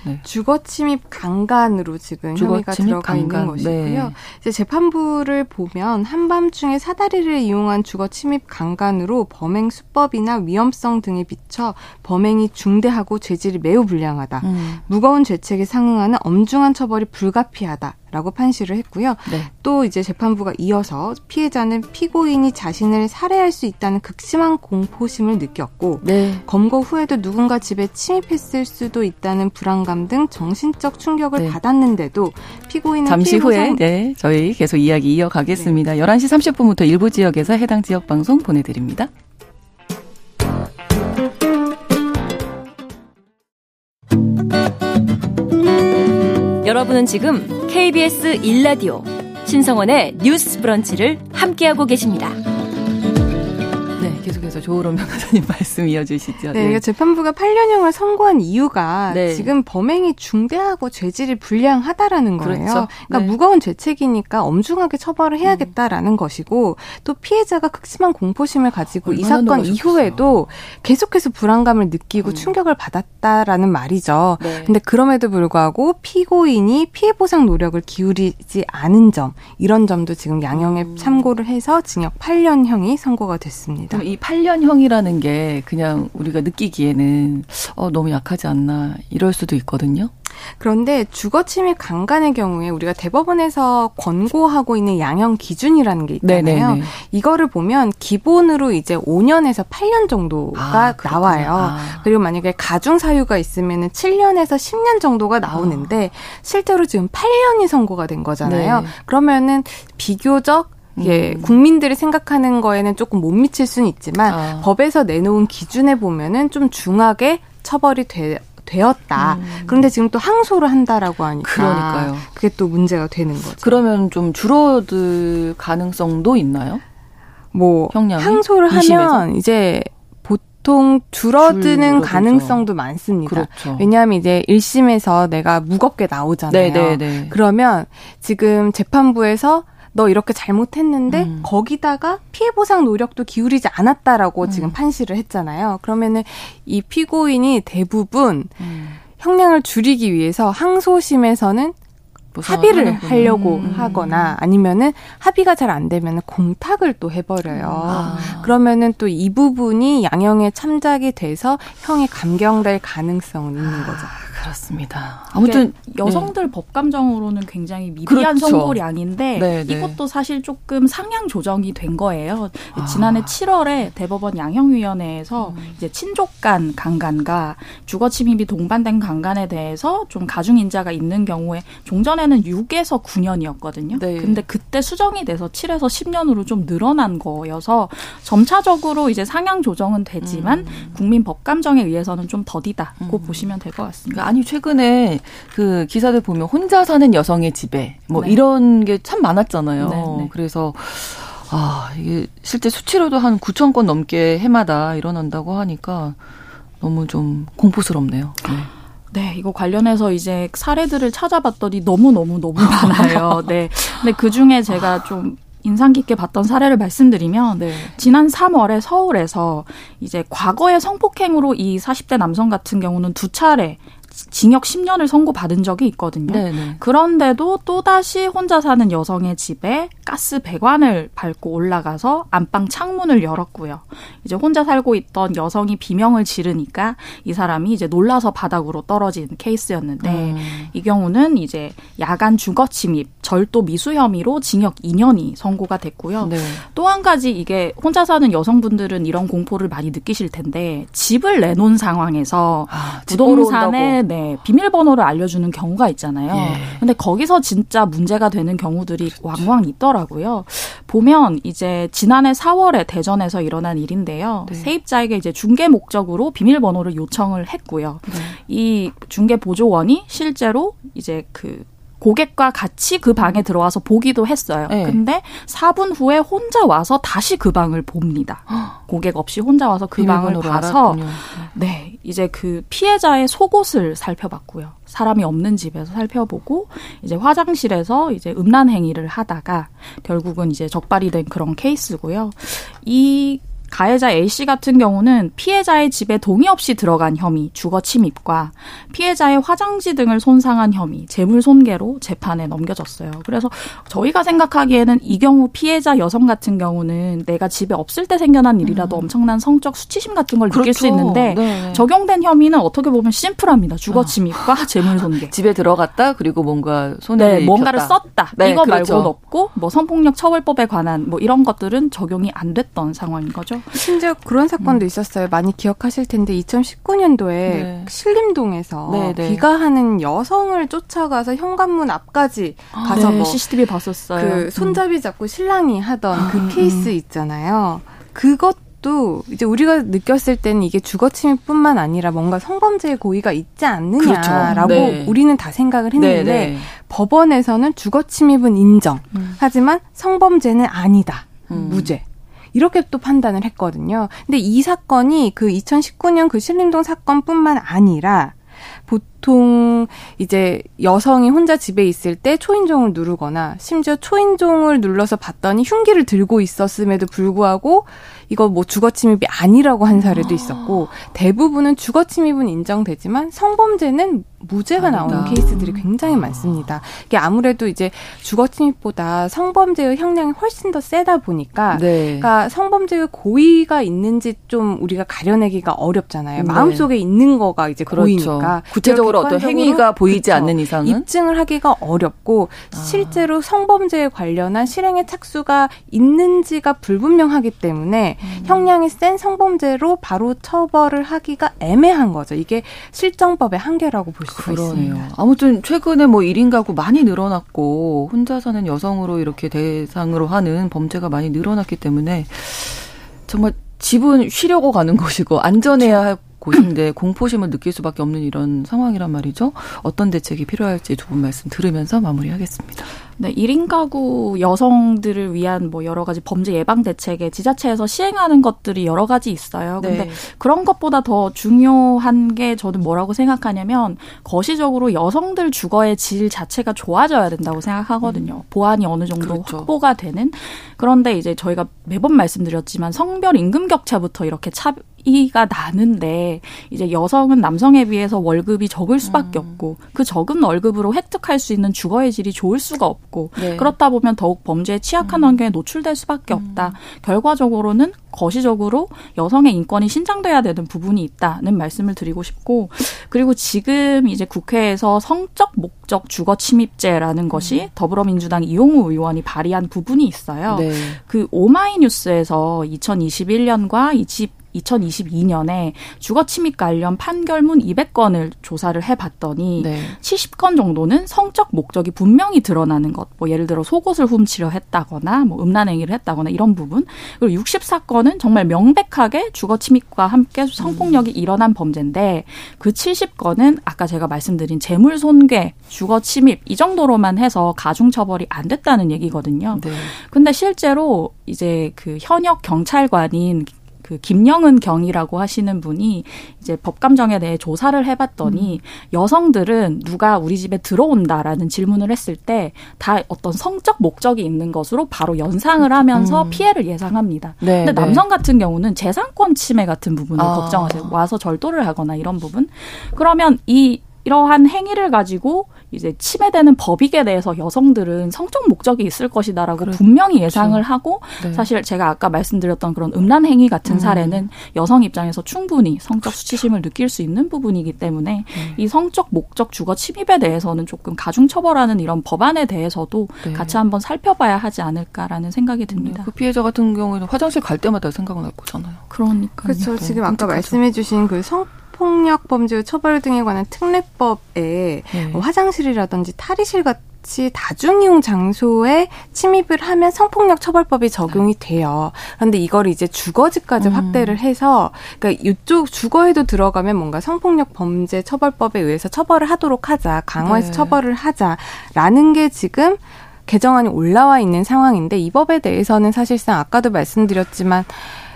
네. 주거 침입 강간으로 지금 주거 혐의가 들어가 강간. 있는 것이고요. 네. 이제 재판부를 보면 한밤중에 사다리를 이용한 주거 침입 강간으로 범행 수법이나 위험성 등에 비춰 범행이 중대하고 죄질이 매우 불량하다. 음. 무거운 죄책에 상응하는 엄중한 처벌이 불가피하다. 라고 판시를 했고요. 네. 또 이제 재판부가 이어서 피해자는 피고인이 자신을 살해할 수 있다는 극심한 공포심을 느꼈고 네. 검거 후에도 누군가 집에 침입했을 수도 있다는 불안감 등 정신적 충격을 네. 받았는데도 피고인은 잠시 후에 네, 저희 계속 이야기 이어가겠습니다. 네. 11시 30분부터 일부 지역에서 해당 지역 방송 보내드립니다. 여러분은 지금 KBS 1라디오 신성원의 뉴스 브런치를 함께하고 계십니다. 계속해서 조으론 변호사님 말씀 이어주시죠. 네, 네. 재판부가 8년형을 선고한 이유가 네. 지금 범행이 중대하고 죄질이 불량하다라는 거예요. 그렇죠. 그러니까 네. 무거운 죄책이니까 엄중하게 처벌을 해야겠다라는 음. 것이고 또 피해자가 극심한 공포심을 가지고 이 사건 이후에도 계속해서 불안감을 느끼고 음. 충격을 받았다라는 말이죠. 네. 근데 그럼에도 불구하고 피고인이 피해 보상 노력을 기울이지 않은 점 이런 점도 지금 양형에 음. 참고를 해서 징역 8년형이 선고가 됐습니다. 이 8년형이라는 게 그냥 우리가 느끼기에는 어, 너무 약하지 않나 이럴 수도 있거든요. 그런데 주거침입 강간의 경우에 우리가 대법원에서 권고하고 있는 양형 기준이라는 게 있잖아요. 네네네. 이거를 보면 기본으로 이제 5년에서 8년 정도가 아, 나와요. 아. 그리고 만약에 가중 사유가 있으면은 7년에서 10년 정도가 나오는데 아. 실제로 지금 8년이 선고가 된 거잖아요. 네. 그러면은 비교적 예, 음. 국민들이 생각하는 거에는 조금 못 미칠 수는 있지만 아. 법에서 내놓은 기준에 보면은 좀 중하게 처벌이 돼 되었다. 음. 그런데 지금 또 항소를 한다라고 하니까 그러니까요. 그게 또 문제가 되는 거죠. 그러면 좀 줄어들 가능성도 있나요? 뭐 형량이? 항소를 20에서? 하면 이제 보통 줄어드는 가능성도 많습니다. 그렇죠. 왜냐하면 이제 1심에서 내가 무겁게 나오잖아요. 네네네. 네, 네. 그러면 지금 재판부에서 너 이렇게 잘못했는데 음. 거기다가 피해 보상 노력도 기울이지 않았다라고 음. 지금 판시를 했잖아요. 그러면은 이 피고인이 대부분 음. 형량을 줄이기 위해서 항소심에서는 합의를 하려고 음. 하거나 아니면은 합의가 잘 안 되면 공탁을 또 해버려요. 아. 그러면은 또 이 부분이 양형에 참작이 돼서 형이 감경될 가능성은 있는 거죠. 그렇습니다. 아무튼 여성들 네. 법 감정으로는 굉장히 미비한 그렇죠. 선고량인데 네, 네. 이것도 사실 조금 상향 조정이 된 거예요. 아. 지난해 7월에 대법원 양형위원회에서 음. 이제 친족간 강간과 주거 침입이 동반된 강간에 대해서 좀 가중 인자가 있는 경우에 종전에는 6에서 9년이었거든요. 네. 근데 그때 수정이 돼서 7에서 10년으로 좀 늘어난 거여서 점차적으로 이제 상향 조정은 되지만 음. 국민 법 감정에 의해서는 좀 더디다고 음. 보시면 될 것 같습니다. 아니 최근에 그 기사들 보면 혼자 사는 여성의 집에 뭐 네. 이런 게 참 많았잖아요. 네, 네. 그래서 아 이게 실제 수치로도 한 9천 건 넘게 해마다 일어난다고 하니까 너무 좀 공포스럽네요. 네. 네, 이거 관련해서 이제 사례들을 찾아봤더니 너무너무 너무 많아요. 네. 근데 그 중에 제가 좀 인상 깊게 봤던 사례를 말씀드리면 네. 지난 3월에 서울에서 이제 과거의 성폭행으로 이 40대 남성 같은 경우는 두 차례 징역 10년을 선고받은 적이 있거든요. 네네. 그런데도 또다시 혼자 사는 여성의 집에 가스 배관을 밟고 올라가서 안방 창문을 열었고요. 이제 혼자 살고 있던 여성이 비명을 지르니까 이 사람이 이제 놀라서 바닥으로 떨어진 케이스였는데 음. 이 경우는 이제 야간 주거 침입, 절도 미수 혐의로 징역 2년이 선고가 됐고요. 네. 또한 가지 이게 혼자 사는 여성분들은 이런 공포를 많이 느끼실 텐데 집을 내놓은 상황에서 아, 부동산에 네, 비밀번호를 알려주는 경우가 있잖아요. 예. 근데 거기서 진짜 문제가 되는 경우들이 그렇죠. 왕왕 있더라고요. 보면 이제 지난해 4월에 대전에서 일어난 일인데요. 네. 세입자에게 이제 중개 목적으로 비밀번호를 요청을 했고요. 네. 이 중개 보조원이 실제로 이제 그 고객과 같이 그 방에 들어와서 보기도 했어요. 네. 근데 4분 후에 혼자 와서 다시 그 방을 봅니다. 고객 없이 혼자 와서 그 방을 봐서 알았군요. 네, 이제 그 피해자의 속옷을 살펴봤고요. 사람이 없는 집에서 살펴보고 이제 화장실에서 이제 음란 행위를 하다가 결국은 이제 적발이 된 그런 케이스고요. 이 가해자 A씨 같은 경우는 피해자의 집에 동의 없이 들어간 혐의, 주거 침입과 피해자의 화장지 등을 손상한 혐의, 재물 손괴로 재판에 넘겨졌어요. 그래서 저희가 생각하기에는 이 경우 피해자 여성 같은 경우는 내가 집에 없을 때 생겨난 일이라도 음. 엄청난 성적 수치심 같은 걸 그렇죠. 느낄 수 있는데 네. 적용된 혐의는 어떻게 보면 심플합니다. 주거 아. 침입과 아. 재물 손괴. 집에 들어갔다 그리고 뭔가 손해 네, 뭔가를 썼다. 네, 이거 그렇죠. 말고는 없고 뭐 성폭력 처벌법에 관한 뭐 이런 것들은 적용이 안 됐던 상황인 거죠. 심지어 그런 사건도 음. 있었어요. 많이 기억하실 텐데 2019년도에 네. 신림동에서 네, 네. 귀가하는 여성을 쫓아가서 현관문 앞까지 가서 네, 뭐 CCTV 봤었어요. 그 손잡이 잡고 신랑이 하던 그 음, 케이스 음. 있잖아요. 그것도 이제 우리가 느꼈을 때는 이게 주거 침입뿐만 아니라 뭔가 성범죄의 고의가 있지 않느냐라고 그렇죠. 네. 우리는 다 생각을 했는데 네, 네. 법원에서는 주거 침입은 인정. 음. 하지만 성범죄는 아니다. 음. 무죄. 이렇게 또 판단을 했거든요. 근데 이 사건이 그 2019년 그 신림동 사건뿐만 아니라 보통 이제 여성이 혼자 집에 있을 때 초인종을 누르거나 심지어 초인종을 눌러서 봤더니 흉기를 들고 있었음에도 불구하고 이거 뭐 주거 침입이 아니라고 한 사례도 있었고 대부분은 주거 침입은 인정되지만 성범죄는 무죄가. 나오는 케이스들이 굉장히 많습니다. 이게 아무래도 이제 주거 침입보다 성범죄의 형량이 훨씬 더 세다 보니까 네. 그러니까 성범죄의 고의가 있는지 좀 우리가 가려내기가 어렵잖아요. 네. 마음속에 있는 거가 이제 그렇죠. 고의니까 구체적으로 어떤 행위가 보이지 그렇죠. 않는 이상은 입증을 하기가 어렵고 아. 실제로 성범죄에 관련한 실행의 착수가 있는지가 불분명하기 때문에 음. 형량이 센 성범죄로 바로 처벌을 하기가 애매한 거죠. 이게 실정법의 한계라고 볼 수가 그러네요. 있습니다. 아무튼 최근에 뭐 1인 가구 많이 늘어났고 혼자 사는 여성으로 이렇게 대상으로 하는 범죄가 많이 늘어났기 때문에 정말 집은 쉬려고 가는 곳이고 안전해야 할 곳인데 공포심을 느낄 수밖에 없는 이런 상황이란 말이죠. 어떤 대책이 필요할지 두 분 말씀 들으면서 마무리하겠습니다. 네, 1인 가구 여성들을 위한 뭐 여러 가지 범죄 예방 대책에 지자체에서 시행하는 것들이 여러 가지 있어요. 근데 네. 그런 것보다 더 중요한 게 저는 뭐라고 생각하냐면 거시적으로 여성들 주거의 질 자체가 좋아져야 된다고 생각하거든요. 음. 보안이 어느 정도 그렇죠. 확보가 되는. 그런데 이제 저희가 매번 말씀드렸지만 성별 임금 격차부터 이렇게 차 이가 나는데 이제 여성은 남성에 비해서 월급이 적을 수밖에 음. 없고 그 적은 월급으로 획득할 수 있는 주거의 질이 좋을 수가 없고 없고 네. 그렇다 보면 더욱 범죄에 취약한 음. 환경에 노출될 수밖에 음. 없다. 결과적으로는 거시적으로 여성의 인권이 신장돼야 되는 부분이 있다는 말씀을 드리고 싶고 그리고 지금 이제 국회에서 성적 목적 주거 침입죄라는 것이 음. 더불어민주당 이용우 의원이 발의한 부분이 있어요. 네. 그 오마이뉴스에서 2021년과 20 2022년에 주거 침입 관련 판결문 200건을 조사를 해봤더니 네. 70건 정도는 성적 목적이 분명히 드러나는 것, 뭐 예를 들어 속옷을 훔치려 했다거나 뭐 음란행위를 했다거나 이런 부분 그리고 64건은 정말 명백하게 주거 침입과 함께 성폭력이 음. 일어난 범죄인데 그 70건은 아까 제가 말씀드린 재물 손괴, 주거 침입 이 정도로만 해서 가중 처벌이 안 됐다는 얘기거든요. 네. 근데 실제로 이제 그 현역 경찰관인 그 김영은 경이라고 하시는 분이 이제 법감정에 대해 조사를 해봤더니 음. 여성들은 누가 우리 집에 들어온다라는 질문을 했을 때 다 어떤 성적 목적이 있는 것으로 바로 연상을 하면서 음. 피해를 예상합니다. 네, 근데 네. 남성 같은 경우는 재산권 침해 같은 부분을 아. 걱정하세요. 와서 절도를 하거나 이런 부분. 그러면 이 이러한 행위를 가지고 이제 침해되는 법익에 대해서 여성들은 성적 목적이 있을 것이다라고 그렇죠. 분명히 예상을 하고 네. 사실 제가 아까 말씀드렸던 그런 음란 행위 같은 음. 사례는 여성 입장에서 충분히 성적 그렇죠. 수치심을 느낄 수 있는 부분이기 때문에 음. 이 성적 목적 주거 침입에 대해서는 조금 가중 처벌하는 이런 법안에 대해서도 네. 같이 한번 살펴봐야 하지 않을까라는 생각이 듭니다. 그 피해자 같은 경우에는 화장실 갈 때마다 생각날 거잖아요. 그러니까 그렇죠. 지금 아까 말씀해주신 그 성 폭력 범죄 처벌 등에 관한 특례법에 네. 뭐 화장실이라든지 탈의실 같이 다중이용 장소에 침입을 하면 성폭력 처벌법이 적용이 돼요. 그런데 이걸 이제 주거지까지 음. 확대를 해서 그러니까 이쪽 주거에도 들어가면 뭔가 성폭력 범죄 처벌법에 의해서 처벌을 하도록 하자, 강화해서 네. 처벌을 하자라는 게 지금 개정안이 올라와 있는 상황인데 이 법에 대해서는 사실상 아까도 말씀드렸지만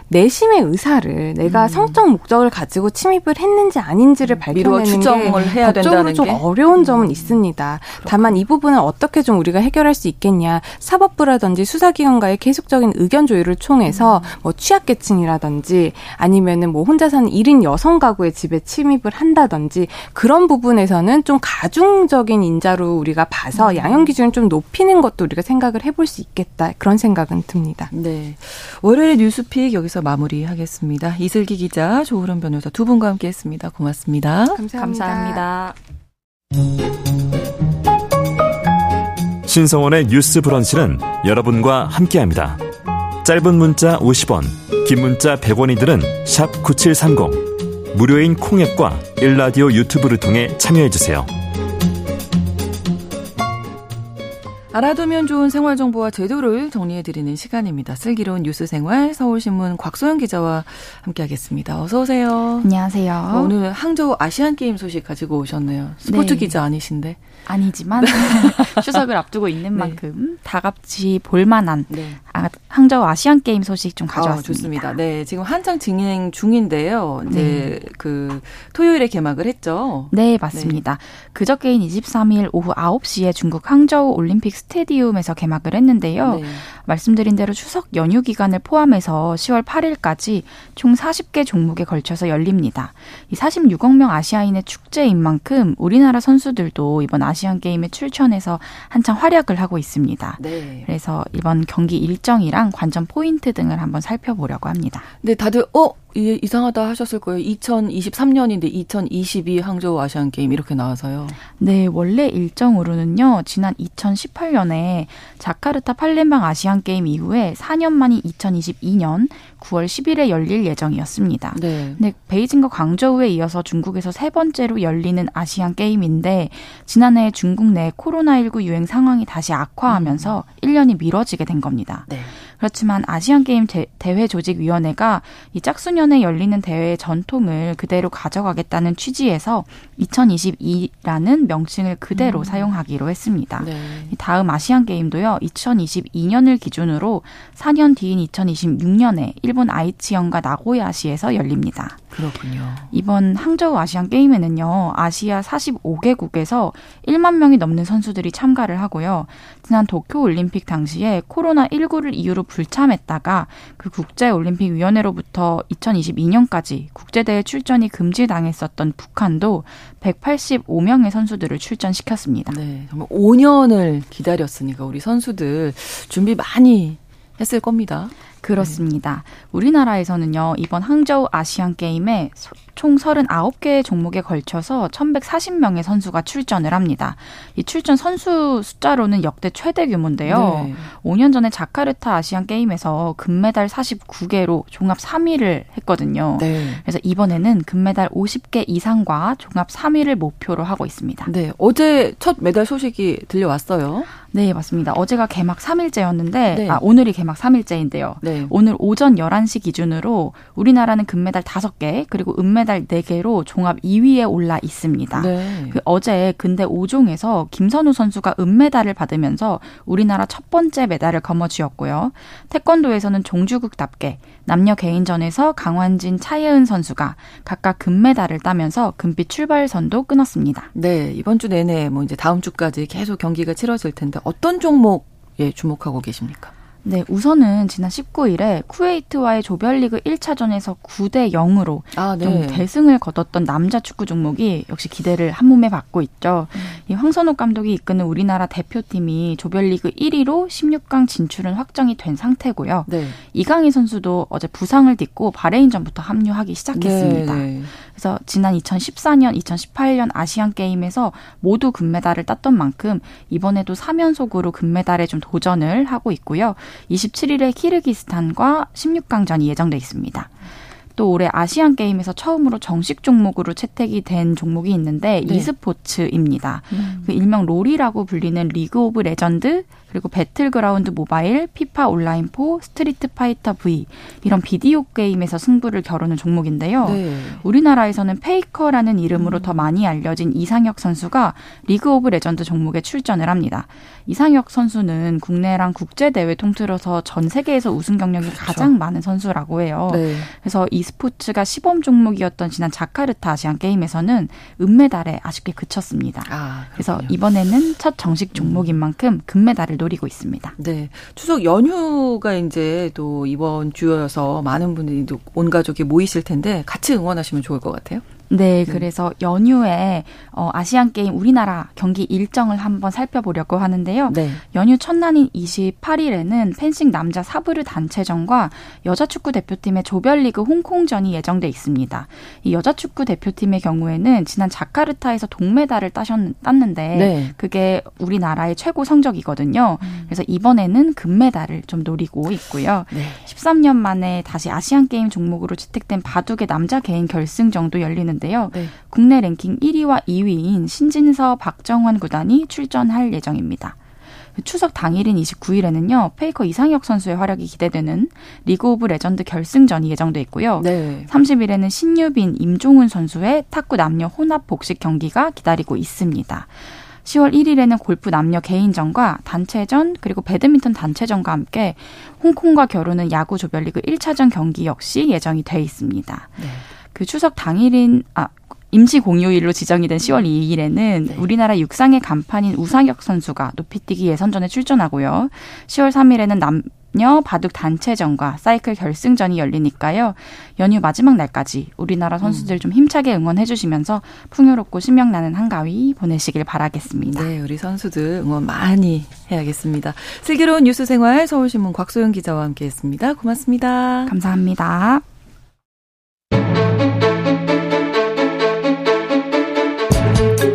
내심의 의사를 내가 음. 성적 목적을 가지고 침입을 했는지 아닌지를 음. 밝혀내는 추정을 게 해야 된다는 좀 게? 어려운 점은 음. 있습니다. 그렇구나. 다만 이 부분은 어떻게 좀 우리가 해결할 수 있겠냐. 사법부라든지 수사기관과의 계속적인 의견 조율을 통해서 음. 뭐 취약계층이라든지 아니면은 뭐 혼자 사는 1인 여성 가구의 집에 침입을 한다든지 그런 부분에서는 좀 가중적인 인자로 우리가 봐서 음. 양형 기준을 좀 높이는 것도 우리가 생각을 해볼 수 있겠다. 그런 생각은 듭니다. 네. 월요일의 뉴스픽 여기서 마무리하겠습니다. 이슬기 기자, 조으론 변호사 두 분과 함께 했습니다. 고맙습니다. 감사합니다. 감사합니다. 신성원의 뉴스 브런치는 여러분과 함께합니다. 짧은 문자 50원, 긴 문자 100원이들은 9730. 무료인 콩앱과 일라디오 유튜브를 통해 참여해주세요. 알아두면 좋은 생활 정보와 제도를 정리해 드리는 시간입니다. 슬기로운 뉴스 생활 서울신문 곽소영 기자와 함께하겠습니다. 어서 오세요. 안녕하세요. 오늘 항저우 아시안 게임 소식 가지고 오셨네요. 스포츠 네. 기자 아니신데. 아니지만 추석을 앞두고 있는 네. 만큼 다 같이 볼만한 네. 아, 항저우 아시안 게임 소식 좀 가져왔습니다. 아, 좋습니다. 네, 지금 한창 진행 중인데요. 이제 네. 그 토요일에 개막을 했죠. 네, 맞습니다. 네. 그저께인 23일 오후 9시에 중국 항저우 올림픽 스테디움에서 개막을 했는데요. 네. 말씀드린 대로 추석 연휴 기간을 포함해서 10월 8일까지 총 40개 종목에 걸쳐서 열립니다. 이 46억 명 아시아인의 축제인 만큼 우리나라 선수들도 이번 아시안 게임에 출전해서 한창 활약을 하고 있습니다. 네. 그래서 이번 경기 일정 이랑 관전 포인트 등을 한번 살펴보려고 합니다. 네, 다들 어 이게 이상하다 하셨을 거예요. 2023년인데 2022 항저우 아시안 게임 이렇게 나와서요. 네, 원래 일정으로는요. 지난 2018년에 자카르타 팔렘방 아시안 게임 이후에 4년 만인 2022년 9월 10일에 열릴 예정이었습니다. 네. 근데 베이징과 광저우에 이어서 중국에서 세 번째로 열리는 아시안 게임인데 지난해 중국 내 코로나19 유행 상황이 다시 악화하면서 음. 1년이 미뤄지게 된 겁니다. 네. 그렇지만 아시안 게임 대회 조직 위원회가 이 짝수년에 열리는 대회의 전통을 그대로 가져가겠다는 취지에서 2022라는 명칭을 그대로 음. 사용하기로 했습니다. 네. 다음 아시안 게임도요. 2022년을 기준으로 4년 뒤인 2026년에 일본 아이치현과 나고야시에서 열립니다. 그렇군요. 이번 항저우 아시안 게임에는요. 아시아 45개국에서 1만 명이 넘는 선수들이 참가를 하고요. 지난 도쿄 올림픽 당시에 코로나 19를 이유로 불참했다가 그 국제 올림픽 위원회로부터 2022년까지 국제 대회 출전이 금지당했었던 북한도 185명의 선수들을 출전시켰습니다. 네, 정말 5년을 기다렸으니까 우리 선수들 준비 많이 했을 겁니다. 그렇습니다. 네. 우리나라에서는요, 이번 항저우 아시안 게임에 총 39개의 종목에 걸쳐서 1,140명의 선수가 출전을 합니다. 이 출전 선수 숫자로는 역대 최대 규모인데요. 네. 5년 전에 자카르타 아시안 게임에서 금메달 49개로 종합 3위를 했거든요. 네. 그래서 이번에는 금메달 50개 이상과 종합 3위를 목표로 하고 있습니다. 네, 어제 첫 메달 소식이 들려왔어요. 네, 맞습니다. 어제가 개막 3일째였는데, 네. 아, 오늘이 개막 3일째인데요. 네. 오늘 오전 11시 기준으로 우리나라는 금메달 5개, 그리고 은메달 4개로 종합 2위에 올라 있습니다. 네. 그 어제 근대 5종에서 김선우 선수가 은메달을 받으면서 우리나라 첫 번째 메달을 거머쥐었고요. 태권도에서는 종주국답게 남녀 개인전에서 강환진, 차예은 선수가 각각 금메달을 따면서 금빛 출발선도 끊었습니다. 네, 이번 주 내내 뭐 이제 다음 주까지 계속 경기가 치러질 텐데 어떤 종목에 주목하고 계십니까? 네, 우선은 지난 19일에 쿠웨이트와의 조별리그 1차전에서 9대 0으로 아, 네. 좀 대승을 거뒀던 남자 축구 종목이 역시 기대를 한 몸에 받고 있죠. 음. 이 황선욱 감독이 이끄는 우리나라 대표팀이 조별리그 1위로 16강 진출은 확정이 된 상태고요. 네. 이강인 선수도 어제 부상을 딛고 바레인전부터 합류하기 시작했습니다. 네, 네. 그래서 지난 2014년, 2018년 아시안 게임에서 모두 금메달을 땄던 만큼 이번에도 3연속으로 금메달에 좀 도전을 하고 있고요. 27일에 키르기스탄과 16강전이 예정돼 있습니다. 또 올해 아시안 게임에서 처음으로 정식 종목으로 채택이 된 종목이 있는데 네. e스포츠입니다. 음. 그 일명 롤이라고 불리는 리그 오브 레전드 그리고 배틀그라운드 모바일, 피파 온라인 4, 스트리트 파이터 V 이런 비디오 게임에서 승부를 겨루는 종목인데요. 네. 우리나라에서는 페이커라는 이름으로 음. 더 많이 알려진 이상혁 선수가 리그 오브 레전드 종목에 출전을 합니다. 이상혁 선수는 국내랑 국제 대회 통틀어서 전 세계에서 우승 경력이 그렇죠. 가장 많은 선수라고 해요. 네. 그래서 e스포츠가 시범 종목이었던 지난 자카르타 아시안 게임에서는 은메달에 아쉽게 그쳤습니다. 아, 그래서 이번에는 첫 정식 종목인 만큼 금메달을 노리고 있습니다. 네. 추석 연휴가 이제 또 이번 주여서 많은 분들이 온 가족이 모이실 텐데 같이 응원하시면 좋을 것 같아요. 네, 네, 그래서 연휴에 어, 아시안 게임 우리나라 경기 일정을 한번 살펴보려고 하는데요. 네. 연휴 첫날인 28일에는 펜싱 남자 사브르 단체전과 여자 축구 대표팀의 조별리그 홍콩전이 예정돼 있습니다. 이 여자 축구 대표팀의 경우에는 지난 자카르타에서 동메달을 따셨, 땄는데 네. 그게 우리나라의 최고 성적이거든요. 음. 그래서 이번에는 금메달을 좀 노리고 있고요. 네. 13년 만에 다시 아시안 게임 종목으로 채택된 바둑의 남자 개인 결승전도 열리는 있는데요. 네. 국내 랭킹 1위와 2위인 신진서 박정환 구단이 출전할 예정입니다. 추석 당일인 29일에는요, 페이커 이상혁 선수의 활약이 기대되는 리그 오브 레전드 결승전이 예정돼 있고요. 네. 30일에는 신유빈, 임종훈 선수의 탁구 남녀 혼합 복식 경기가 기다리고 있습니다. 10월 1일에는 골프 남녀 개인전과 단체전 그리고 배드민턴 단체전과 함께 홍콩과 겨루는 야구 조별리그 1차전 경기 역시 예정이 돼 있습니다. 네. 그 추석 당일인 아 임시 공휴일로 지정이 된 10월 2일에는 네. 우리나라 육상의 간판인 우상혁 선수가 높이뛰기 예선전에 출전하고요. 10월 3일에는 남녀 바둑 단체전과 사이클 결승전이 열리니까요. 연휴 마지막 날까지 우리나라 선수들 음. 좀 힘차게 응원해 주시면서 풍요롭고 신명나는 한가위 보내시길 바라겠습니다. 네, 우리 선수들 응원 많이 해야겠습니다. 슬기로운 뉴스 생활 서울신문 곽소영 기자와 함께했습니다. 고맙습니다. 감사합니다.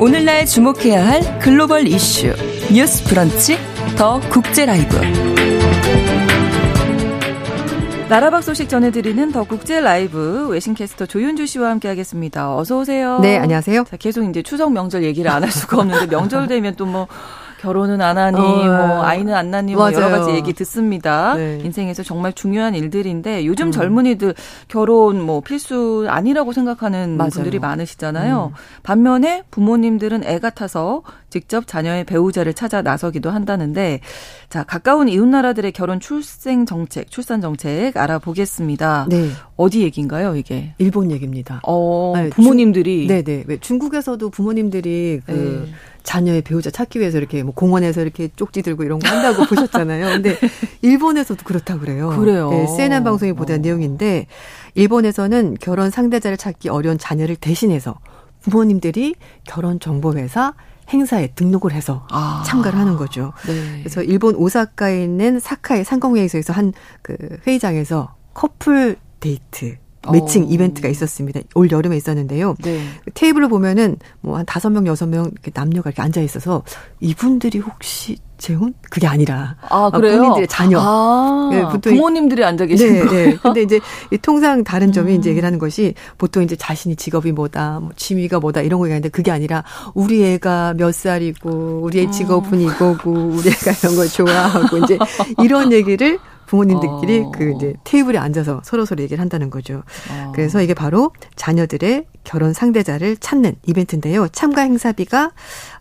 오늘날 주목해야 할 글로벌 이슈 뉴스 브런치 더 국제 라이브 나라박 소식 전해드리는 더 국제 라이브 외신 캐스터 조윤주 씨와 함께하겠습니다. 어서 오세요. 네, 안녕하세요. 자, 계속 이제 추석 명절 얘기를 안 할 수가 없는데 명절 되면 또뭐 결혼은 안 하니, 어, 뭐 네. 아이는 안 낳니, 뭐 여러 가지 얘기 듣습니다. 네. 인생에서 정말 중요한 일들인데 요즘 음. 젊은이들 결혼 뭐 필수 아니라고 생각하는 맞아요. 분들이 많으시잖아요. 음. 반면에 부모님들은 애 같아서 직접 자녀의 배우자를 찾아 나서기도 한다는데 자 가까운 이웃 나라들의 결혼 출생 정책, 출산 정책 알아보겠습니다. 네. 어디 얘기인가요, 이게? 일본 얘기입니다. 어, 네, 부모님들이 네네 중국에서도 부모님들이 그 네. 자녀의 배우자 찾기 위해서 이렇게 뭐 공원에서 이렇게 쪽지 들고 이런 거 한다고 보셨잖아요. 근데 일본에서도 그렇다 그래요. 그래요. 네, CNN 방송이 보도한 어. 내용인데 일본에서는 결혼 상대자를 찾기 어려운 자녀를 대신해서 부모님들이 결혼 정보 회사 행사에 등록을 해서 아. 참가를 하는 거죠. 네. 그래서 일본 오사카에 있는 사카의 상공회의소에서 한 그 회의장에서 커플 데이트 매칭 어. 이벤트가 있었습니다. 올 여름에 있었는데요. 네. 테이블을 보면은 뭐 한 다섯 명 여섯 명 남녀가 이렇게 앉아 있어서 이분들이 혹시 재혼? 그게 아니라 아, 그래요? 본인들의 자녀. 아, 네, 보통 부모님들이 앉아 계시는 네, 네. 근데 이제 통상 다른 점이 음. 이제 얘기를 하는 것이 보통 이제 자신이 직업이 뭐다, 뭐 취미가 뭐다 이런 거 얘기하는데 그게 아니라 우리 애가 몇 살이고 우리 애 직업은 이거고 우리 애가 이런 걸 좋아하고 이제 이런 얘기를 부모님들끼리 어. 그 이제 테이블에 앉아서 서로 서로 얘기를 한다는 거죠. 어. 그래서 이게 바로 자녀들의 결혼 상대자를 찾는 이벤트인데요. 참가 행사비가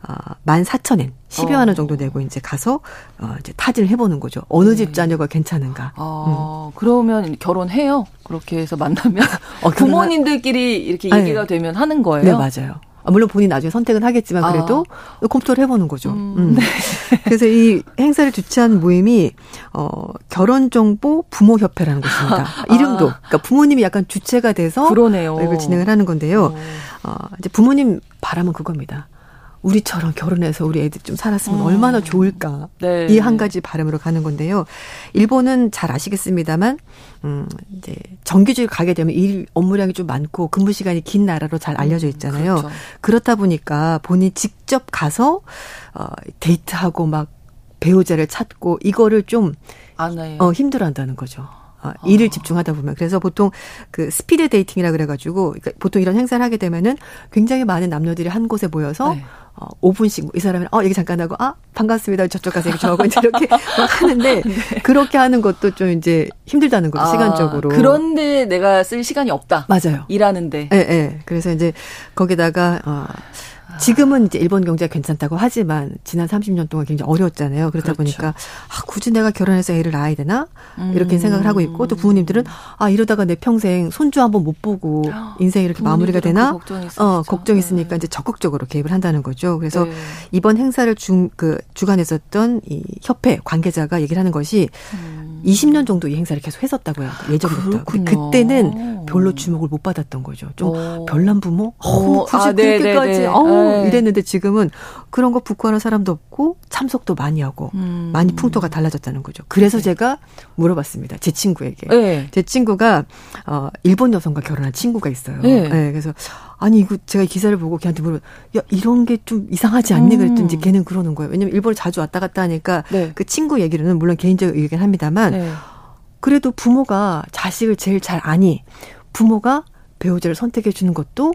어, 14,000엔, 10여 만 원 정도 내고 이제 가서 어 이제 타진을 해보는 거죠. 어느 네. 집 자녀가 괜찮은가. 어, 음. 그러면 결혼해요. 그렇게 해서 만나면 어, 부모님들끼리 이렇게 얘기가 네. 되면 하는 거예요. 네, 맞아요. 아, 물론 본인 나중에 선택은 하겠지만 그래도 아. 검토를 해보는 거죠. 음. 음. 네. 그래서 이 행사를 주최한 모임이 어 결혼 정보 부모 협회라는 곳입니다. 아. 이름도 그러니까 부모님이 약간 주체가 돼서 그러네요. 이걸 진행을 하는 건데요. 어. 어 이제 부모님 바람은 그겁니다. 우리처럼 결혼해서 우리 애들 좀 살았으면 음. 얼마나 좋을까. 네. 이한 가지 바람으로 가는 건데요. 일본은 잘 아시겠습니다만, 음, 이제 정규직 가게 되면 일 업무량이 좀 많고 근무 시간이 긴 나라로 잘 알려져 음, 있잖아요. 음, 그렇죠. 그렇다 보니까 본인이 직접 가서, 어, 데이트하고 막 배우자를 찾고 이거를 좀, 안 해요. 어, 힘들어 한다는 거죠. 어, 일을 집중하다 보면 그래서 보통 그 speed dating이라 그래가지고 그러니까 보통 이런 행사를 하게 되면은 굉장히 많은 남녀들이 한 곳에 모여서 네. 어, 5분씩 이 사람은 어 얘기 잠깐 하고 아 반갑습니다 저쪽 가서 얘기 좀 하고 이렇게 하는데 네. 그렇게 하는 것도 좀 이제 힘들다는 거죠 아, 시간적으로 그런데 내가 쓸 시간이 없다 맞아요 일하는데 예 예. 그래서 이제 거기다가 어 지금은 이제 일본 경제가 괜찮다고 하지만 지난 30년 동안 굉장히 어려웠잖아요. 그렇다 그렇죠. 보니까 아, 굳이 내가 결혼해서 애를 낳아야 되나 이렇게 음. 생각을 하고 있고 또 부모님들은 아 이러다가 내 평생 손주 한번 못 보고 인생이 이렇게 마무리가 되나 그어 걱정이 있으니까 네. 이제 적극적으로 개입을 한다는 거죠. 그래서 네. 이번 행사를 중 그 주관했었던 이 협회 관계자가 얘기를 하는 것이 음. 20년 정도 이 행사를 계속 했었다고요. 예정부터. 그때는 별로 주목을 못 받았던 거죠. 좀 오. 어. 별난 부모? 어, 굳이 아, 네, 그렇게까지 네, 네. 어, 네. 이랬는데 지금은 그런 거 부끄러워하는 사람도 없고 참석도 많이 하고 음. 많이 풍토가 달라졌다는 거죠. 그래서 네. 제가 물어봤습니다. 제 친구에게. 네. 제 친구가 어 일본 여성과 결혼한 친구가 있어요. 네. 네. 그래서 아니 이거 제가 기사를 보고 걔한테 물어 야 이런 게 좀 이상하지 않니 그랬더니 음. 걔는 그러는 거예요. 왜냐면 일본을 자주 왔다 갔다 하니까 네. 그 친구 얘기로는 물론 개인적 의견 합니다만 네. 그래도 부모가 자식을 제일 잘 아니 부모가 배우자를 선택해 주는 것도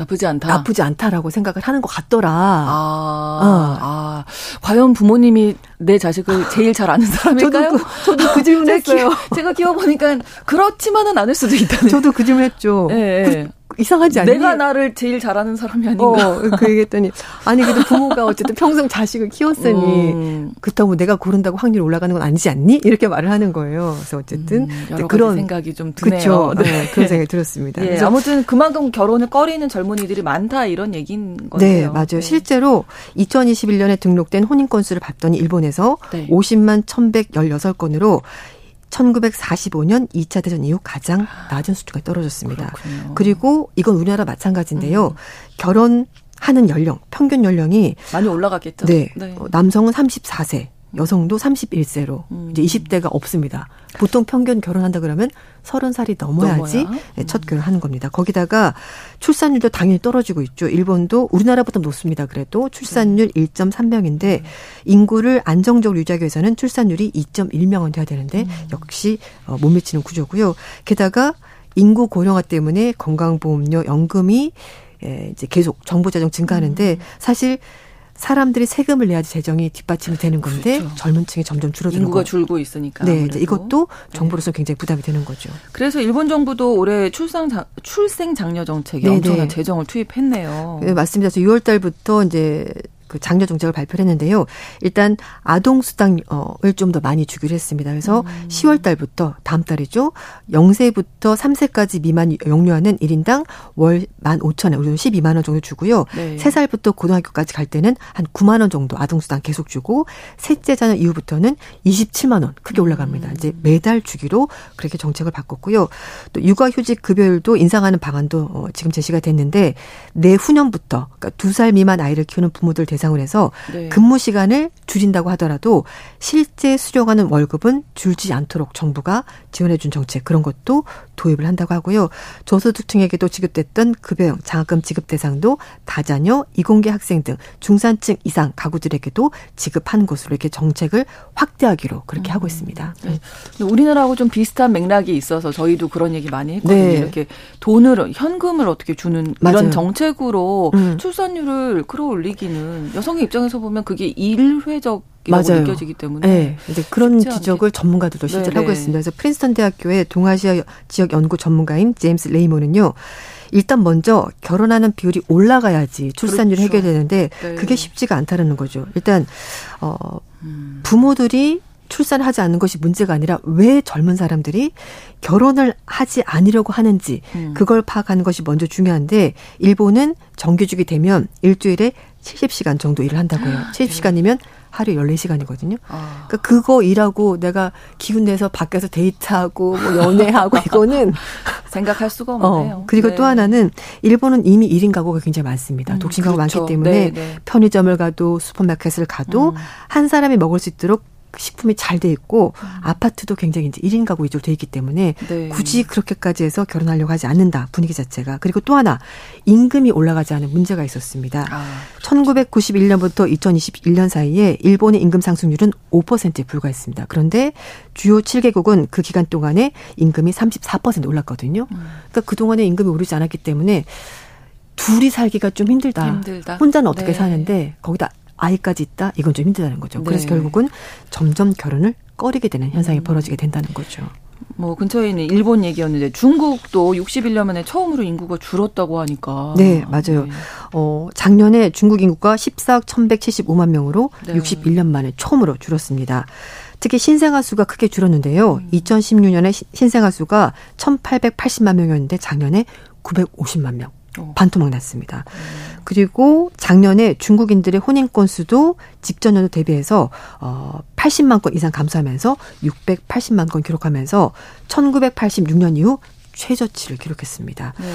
나쁘지 않다. 나쁘지 않다라고 생각을 하는 것 같더라. 아, 어. 아 과연 부모님이 내 자식을 제일 잘 아는 사람일까요? 저도 그, 저도 그 질문했어요. 제가 키워보니까 그렇지만은 않을 수도 있다는. 저도 그 질문했죠. 네, 그, 이상하지 않니? 내가 나를 제일 잘하는 사람이 아닌가? 어, 그 얘기했더니 아니 그래도 부모가 어쨌든 평생 자식을 키웠으니 음. 그렇다고 내가 고른다고 확률이 올라가는 건 아니지 않니? 이렇게 말을 하는 거예요. 그래서 어쨌든 음, 그런 생각이 좀 드네요. 그렇죠. 네, 그런 생각이 들었습니다. 예, 아무튼 그만큼 결혼을 꺼리는 젊은이들이 많다 이런 얘기인 거네요. 네, 맞아요. 네. 실제로 2021년에 등록된 혼인 건수를 봤더니 일본에서 네. 50만 1,116건으로 1945년 2차 대전 이후 가장 낮은 수준가 떨어졌습니다. 그렇군요. 그리고 이건 우리나라 마찬가지인데요. 음. 결혼하는 연령, 평균 연령이 많이 올라갔겠죠. 네. 네. 남성은 34세, 여성도 31세로 음. 이제 20대가 없습니다. 보통 평균 결혼한다 그러면 30살이 넘어야지 넘어야? 네, 첫 결혼하는 겁니다. 거기다가 출산율도 당연히 떨어지고 있죠. 일본도 우리나라보다 높습니다. 그래도 출산율 네. 1.3명인데 음. 인구를 안정적으로 유지하기 위해서는 출산율이 2.1명은 돼야 되는데 음. 역시 어, 못 미치는 구조고요. 게다가 인구 고령화 때문에 건강보험료 연금이 예, 이제 계속 정부 재정 증가하는데 음. 사실 사람들이 세금을 내야지 재정이 뒷받침이 되는 건데 그렇죠. 젊은 층이 점점 줄어드는 인구가 거. 줄고 있으니까. 네, 이제 이것도 네. 정부로서 네. 굉장히 부담이 되는 거죠. 그래서 일본 정부도 올해 출산 출생 장려 정책에 네네. 엄청난 재정을 투입했네요. 네, 맞습니다. 그래서 6월 달부터 이제 그 장려 정책을 발표를 했는데요. 일단 아동 수당을 좀 더 많이 주기로 했습니다. 그래서 음. 10월 달부터 다음 달이죠. 0세부터 3세까지 미만 영유아는 1인당 월 15,000원, 우리 12만 원 정도 주고요. 네. 3살부터 고등학교까지 갈 때는 한 9만 원 정도 아동 수당 계속 주고 셋째 자녀 이후부터는 27만 원 크게 올라갑니다. 음. 이제 매달 주기로 그렇게 정책을 바꿨고요. 또 육아휴직 급여율도 인상하는 방안도 어, 지금 제시가 됐는데 내후년부터 그러니까 2살 미만 아이를 키우는 부모들 대상 대상으로 해서 네. 근무 시간을 줄인다고 하더라도 실제 수령하는 월급은 줄지 않도록 정부가 지원해 준 정책 그런 것도 도입을 한다고 하고요. 저소득층에게도 지급됐던 급여형 장학금 지급 대상도 다자녀, 이공계 학생 등 중산층 이상 가구들에게도 지급하는 것으로 이렇게 정책을 확대하기로 그렇게 음. 하고 있습니다. 네. 우리나라하고 좀 비슷한 맥락이 있어서 저희도 그런 얘기 많이 했거든요. 네. 이렇게 돈을 현금을 어떻게 주는 맞아요. 이런 정책으로 음. 출산율을 끌어올리기는 여성의 입장에서 보면 그게 일회적 이라고 느껴지기 때문에 네, 이제 그런 지적을 전문가들도 실제로 하고 있습니다. 그래서 프린스턴 대학교의 동아시아 지역 연구 전문가인 제임스 레이모는요. 일단 먼저 결혼하는 비율이 올라가야지 출산율이 그렇죠. 해결되는데 네. 그게 쉽지가 않다는 거죠. 일단 어 음. 부모들이 출산을 하지 않는 것이 문제가 아니라 왜 젊은 사람들이 결혼을 하지 않으려고 하는지 음. 그걸 파악하는 것이 먼저 중요한데 일본은 정규직이 되면 일주일에 70시간 정도 일을 한다고요. 해 70시간이면 하루 14시간이거든요. 아. 그러니까 그거 일하고 내가 기운 내서 밖에서 데이트하고 뭐 연애하고 이거는 생각할 수가 없네요. 어. 그리고 네. 또 하나는 일본은 이미 1인 가구가 굉장히 많습니다. 음, 독신 가구 그렇죠. 많기 때문에 네, 네. 편의점을 가도 슈퍼마켓을 가도 음. 한 사람이 먹을 수 있도록 식품이 잘 돼 있고 음. 아파트도 굉장히 이제 1인 가구 위주로 돼 있기 때문에 네. 굳이 그렇게까지 해서 결혼하려고 하지 않는다. 분위기 자체가. 그리고 또 하나 임금이 올라가지 않은 문제가 있었습니다. 아, 1991년부터 2021년 사이에 일본의 임금 상승률은 5%에 불과했습니다. 그런데 주요 7개국은 그 기간 동안에 임금이 34% 올랐거든요. 음. 그러니까 그동안에 임금이 오르지 않았기 때문에 둘이 살기가 좀 힘들다. 힘들다. 혼자는 어떻게 네. 사는데 거기다 아이까지 있다? 이건 좀 힘들다는 거죠. 그래서 네. 결국은 점점 결혼을 꺼리게 되는 현상이 음. 벌어지게 된다는 거죠. 뭐 근처에 있는 일본 얘기였는데 중국도 61년 만에 처음으로 인구가 줄었다고 하니까. 네, 맞아요. 네. 어, 작년에 중국 인구가 14억 1175만 명으로 네. 61년 만에 처음으로 줄었습니다. 특히 신생아 수가 크게 줄었는데요. 음. 2016년에 신생아 수가 1880만 명이었는데 작년에 950만 명. 어. 반토막 났습니다. 음. 그리고 작년에 중국인들의 혼인 건수도 직전 연도 대비해서 어 80만 건 이상 감소하면서 680만 건 기록하면서 1986년 이후 최저치를 기록했습니다. 네.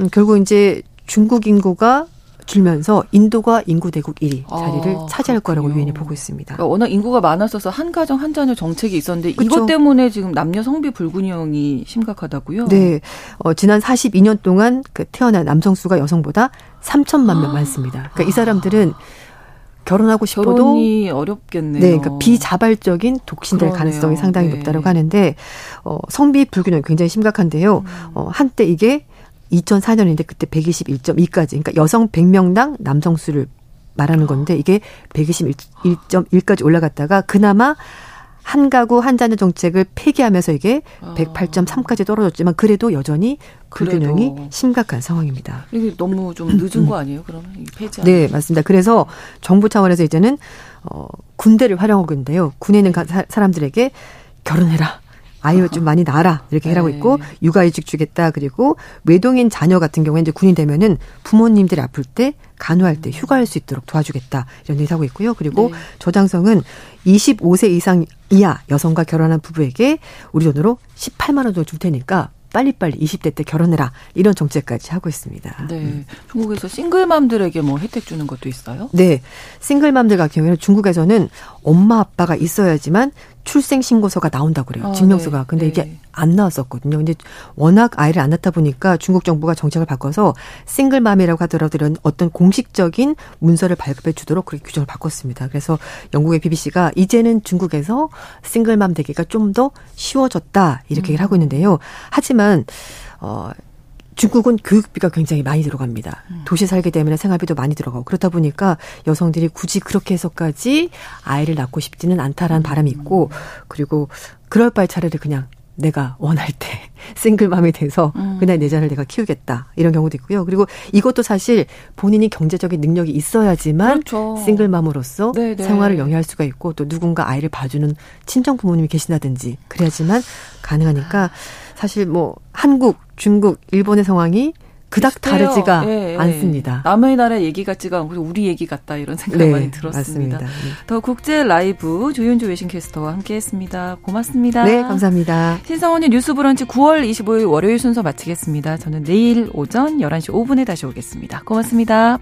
음, 결국 이제 중국 인구가 줄면서 인도가 인구 대국 1위 자리를 아, 차지할. 거라고 유엔이 보고 있습니다. 그러니까 워낙 인구가 많았어서 한 가정 한 자녀 정책이 있었는데 그쵸? 이것 때문에 지금 남녀 성비 불균형이 심각하다고요? 네. 어, 지난 42년 동안 그 태어난 남성 수가 여성보다 3천만 명 아. 많습니다. 그러니까 아. 이 사람들은 결혼하고 싶어도 결혼이 어렵겠네요. 네, 그러니까 비자발적인 독신될 그러네요. 가능성이 상당히 네. 높다고 하는데 어, 성비 불균형 굉장히 심각한데요. 음. 어, 한때 이게 2004년인데 그때 121.2까지 그러니까 여성 100명당 남성 수를 말하는 건데 이게 121.1까지 올라갔다가 그나마 한 가구 한 자녀 정책을 폐기하면서 이게 108.3까지 떨어졌지만 그래도 여전히 불균형이 심각한 상황입니다. 이게 너무 좀 늦은 거 아니에요? 그러면 폐지? 네, 맞습니다. 그래서 정부 차원에서 이제는 어 군대를 활용하고 있는데요. 군에 있는 사람들에게 결혼해라. 아이를 좀 많이 낳아라 이렇게 해라고 네. 있고 육아휴직 주겠다 그리고 외동인 자녀 같은 경우에 이제 군인 되면은 부모님들이 아플 때 간호할 때 휴가할 수 있도록 도와주겠다 이런 얘기 하고 있고요. 그리고 네. 저장성은 25세 이상 이하 여성과 결혼한 부부에게 우리 돈으로 18만 원 정도 줄 테니까 빨리빨리 20대 때 결혼해라 이런 정책까지 하고 있습니다. 네. 음. 중국에서 싱글맘들에게 뭐 혜택 주는 것도 있어요? 네. 싱글맘들 같은 경우에는 중국에서는 엄마 아빠가 있어야지만 출생 신고서가 나온다고 그래요. 아, 증명서가. 네. 근데 이게 네. 안 나왔었거든요. 근데 워낙 아이를 안 낳다 보니까 중국 정부가 정책을 바꿔서 싱글맘이라고 하더라도 이런 어떤 공식적인 문서를 발급해 주도록 그렇게 규정을 바꿨습니다. 그래서 영국의 BBC가 이제는 중국에서 싱글맘 되기가 좀 더 쉬워졌다 이렇게 음. 얘기를 하고 있는데요. 하지만 어 중국은 교육비가 굉장히 많이 들어갑니다. 음. 도시 살게 되면 생활비도 많이 들어가고 그렇다 보니까 여성들이 굳이 그렇게 해서까지 아이를 낳고 싶지는 않다라는 음. 바람이 있고 그리고 그럴 바에 차라리 그냥 내가 원할 때 싱글맘이 돼서 음. 그날 내 자를 내가 키우겠다 이런 경우도 있고요. 그리고 이것도 사실 본인이 경제적인 능력이 있어야지만 그렇죠. 싱글맘으로서 네네. 네. 생활을 영위할 수가 있고 또 누군가 아이를 봐주는 친정 부모님이 계신다든지 그래야지만 가능하니까 사실 뭐 한국, 중국, 일본의 상황이 그닥 비슷해요. 다르지가 예, 예. 않습니다. 남의 나라 얘기 같지가 않고 우리 얘기 같다 이런 생각 네, 많이 들었습니다. 맞습니다. 네. 더 국제 라이브 조윤주 외신캐스터와 함께했습니다. 고맙습니다. 네, 감사합니다. 신성원의 뉴스브런치 9월 25일 월요일 순서 마치겠습니다. 저는 내일 오전 11시 5분에 다시 오겠습니다. 고맙습니다.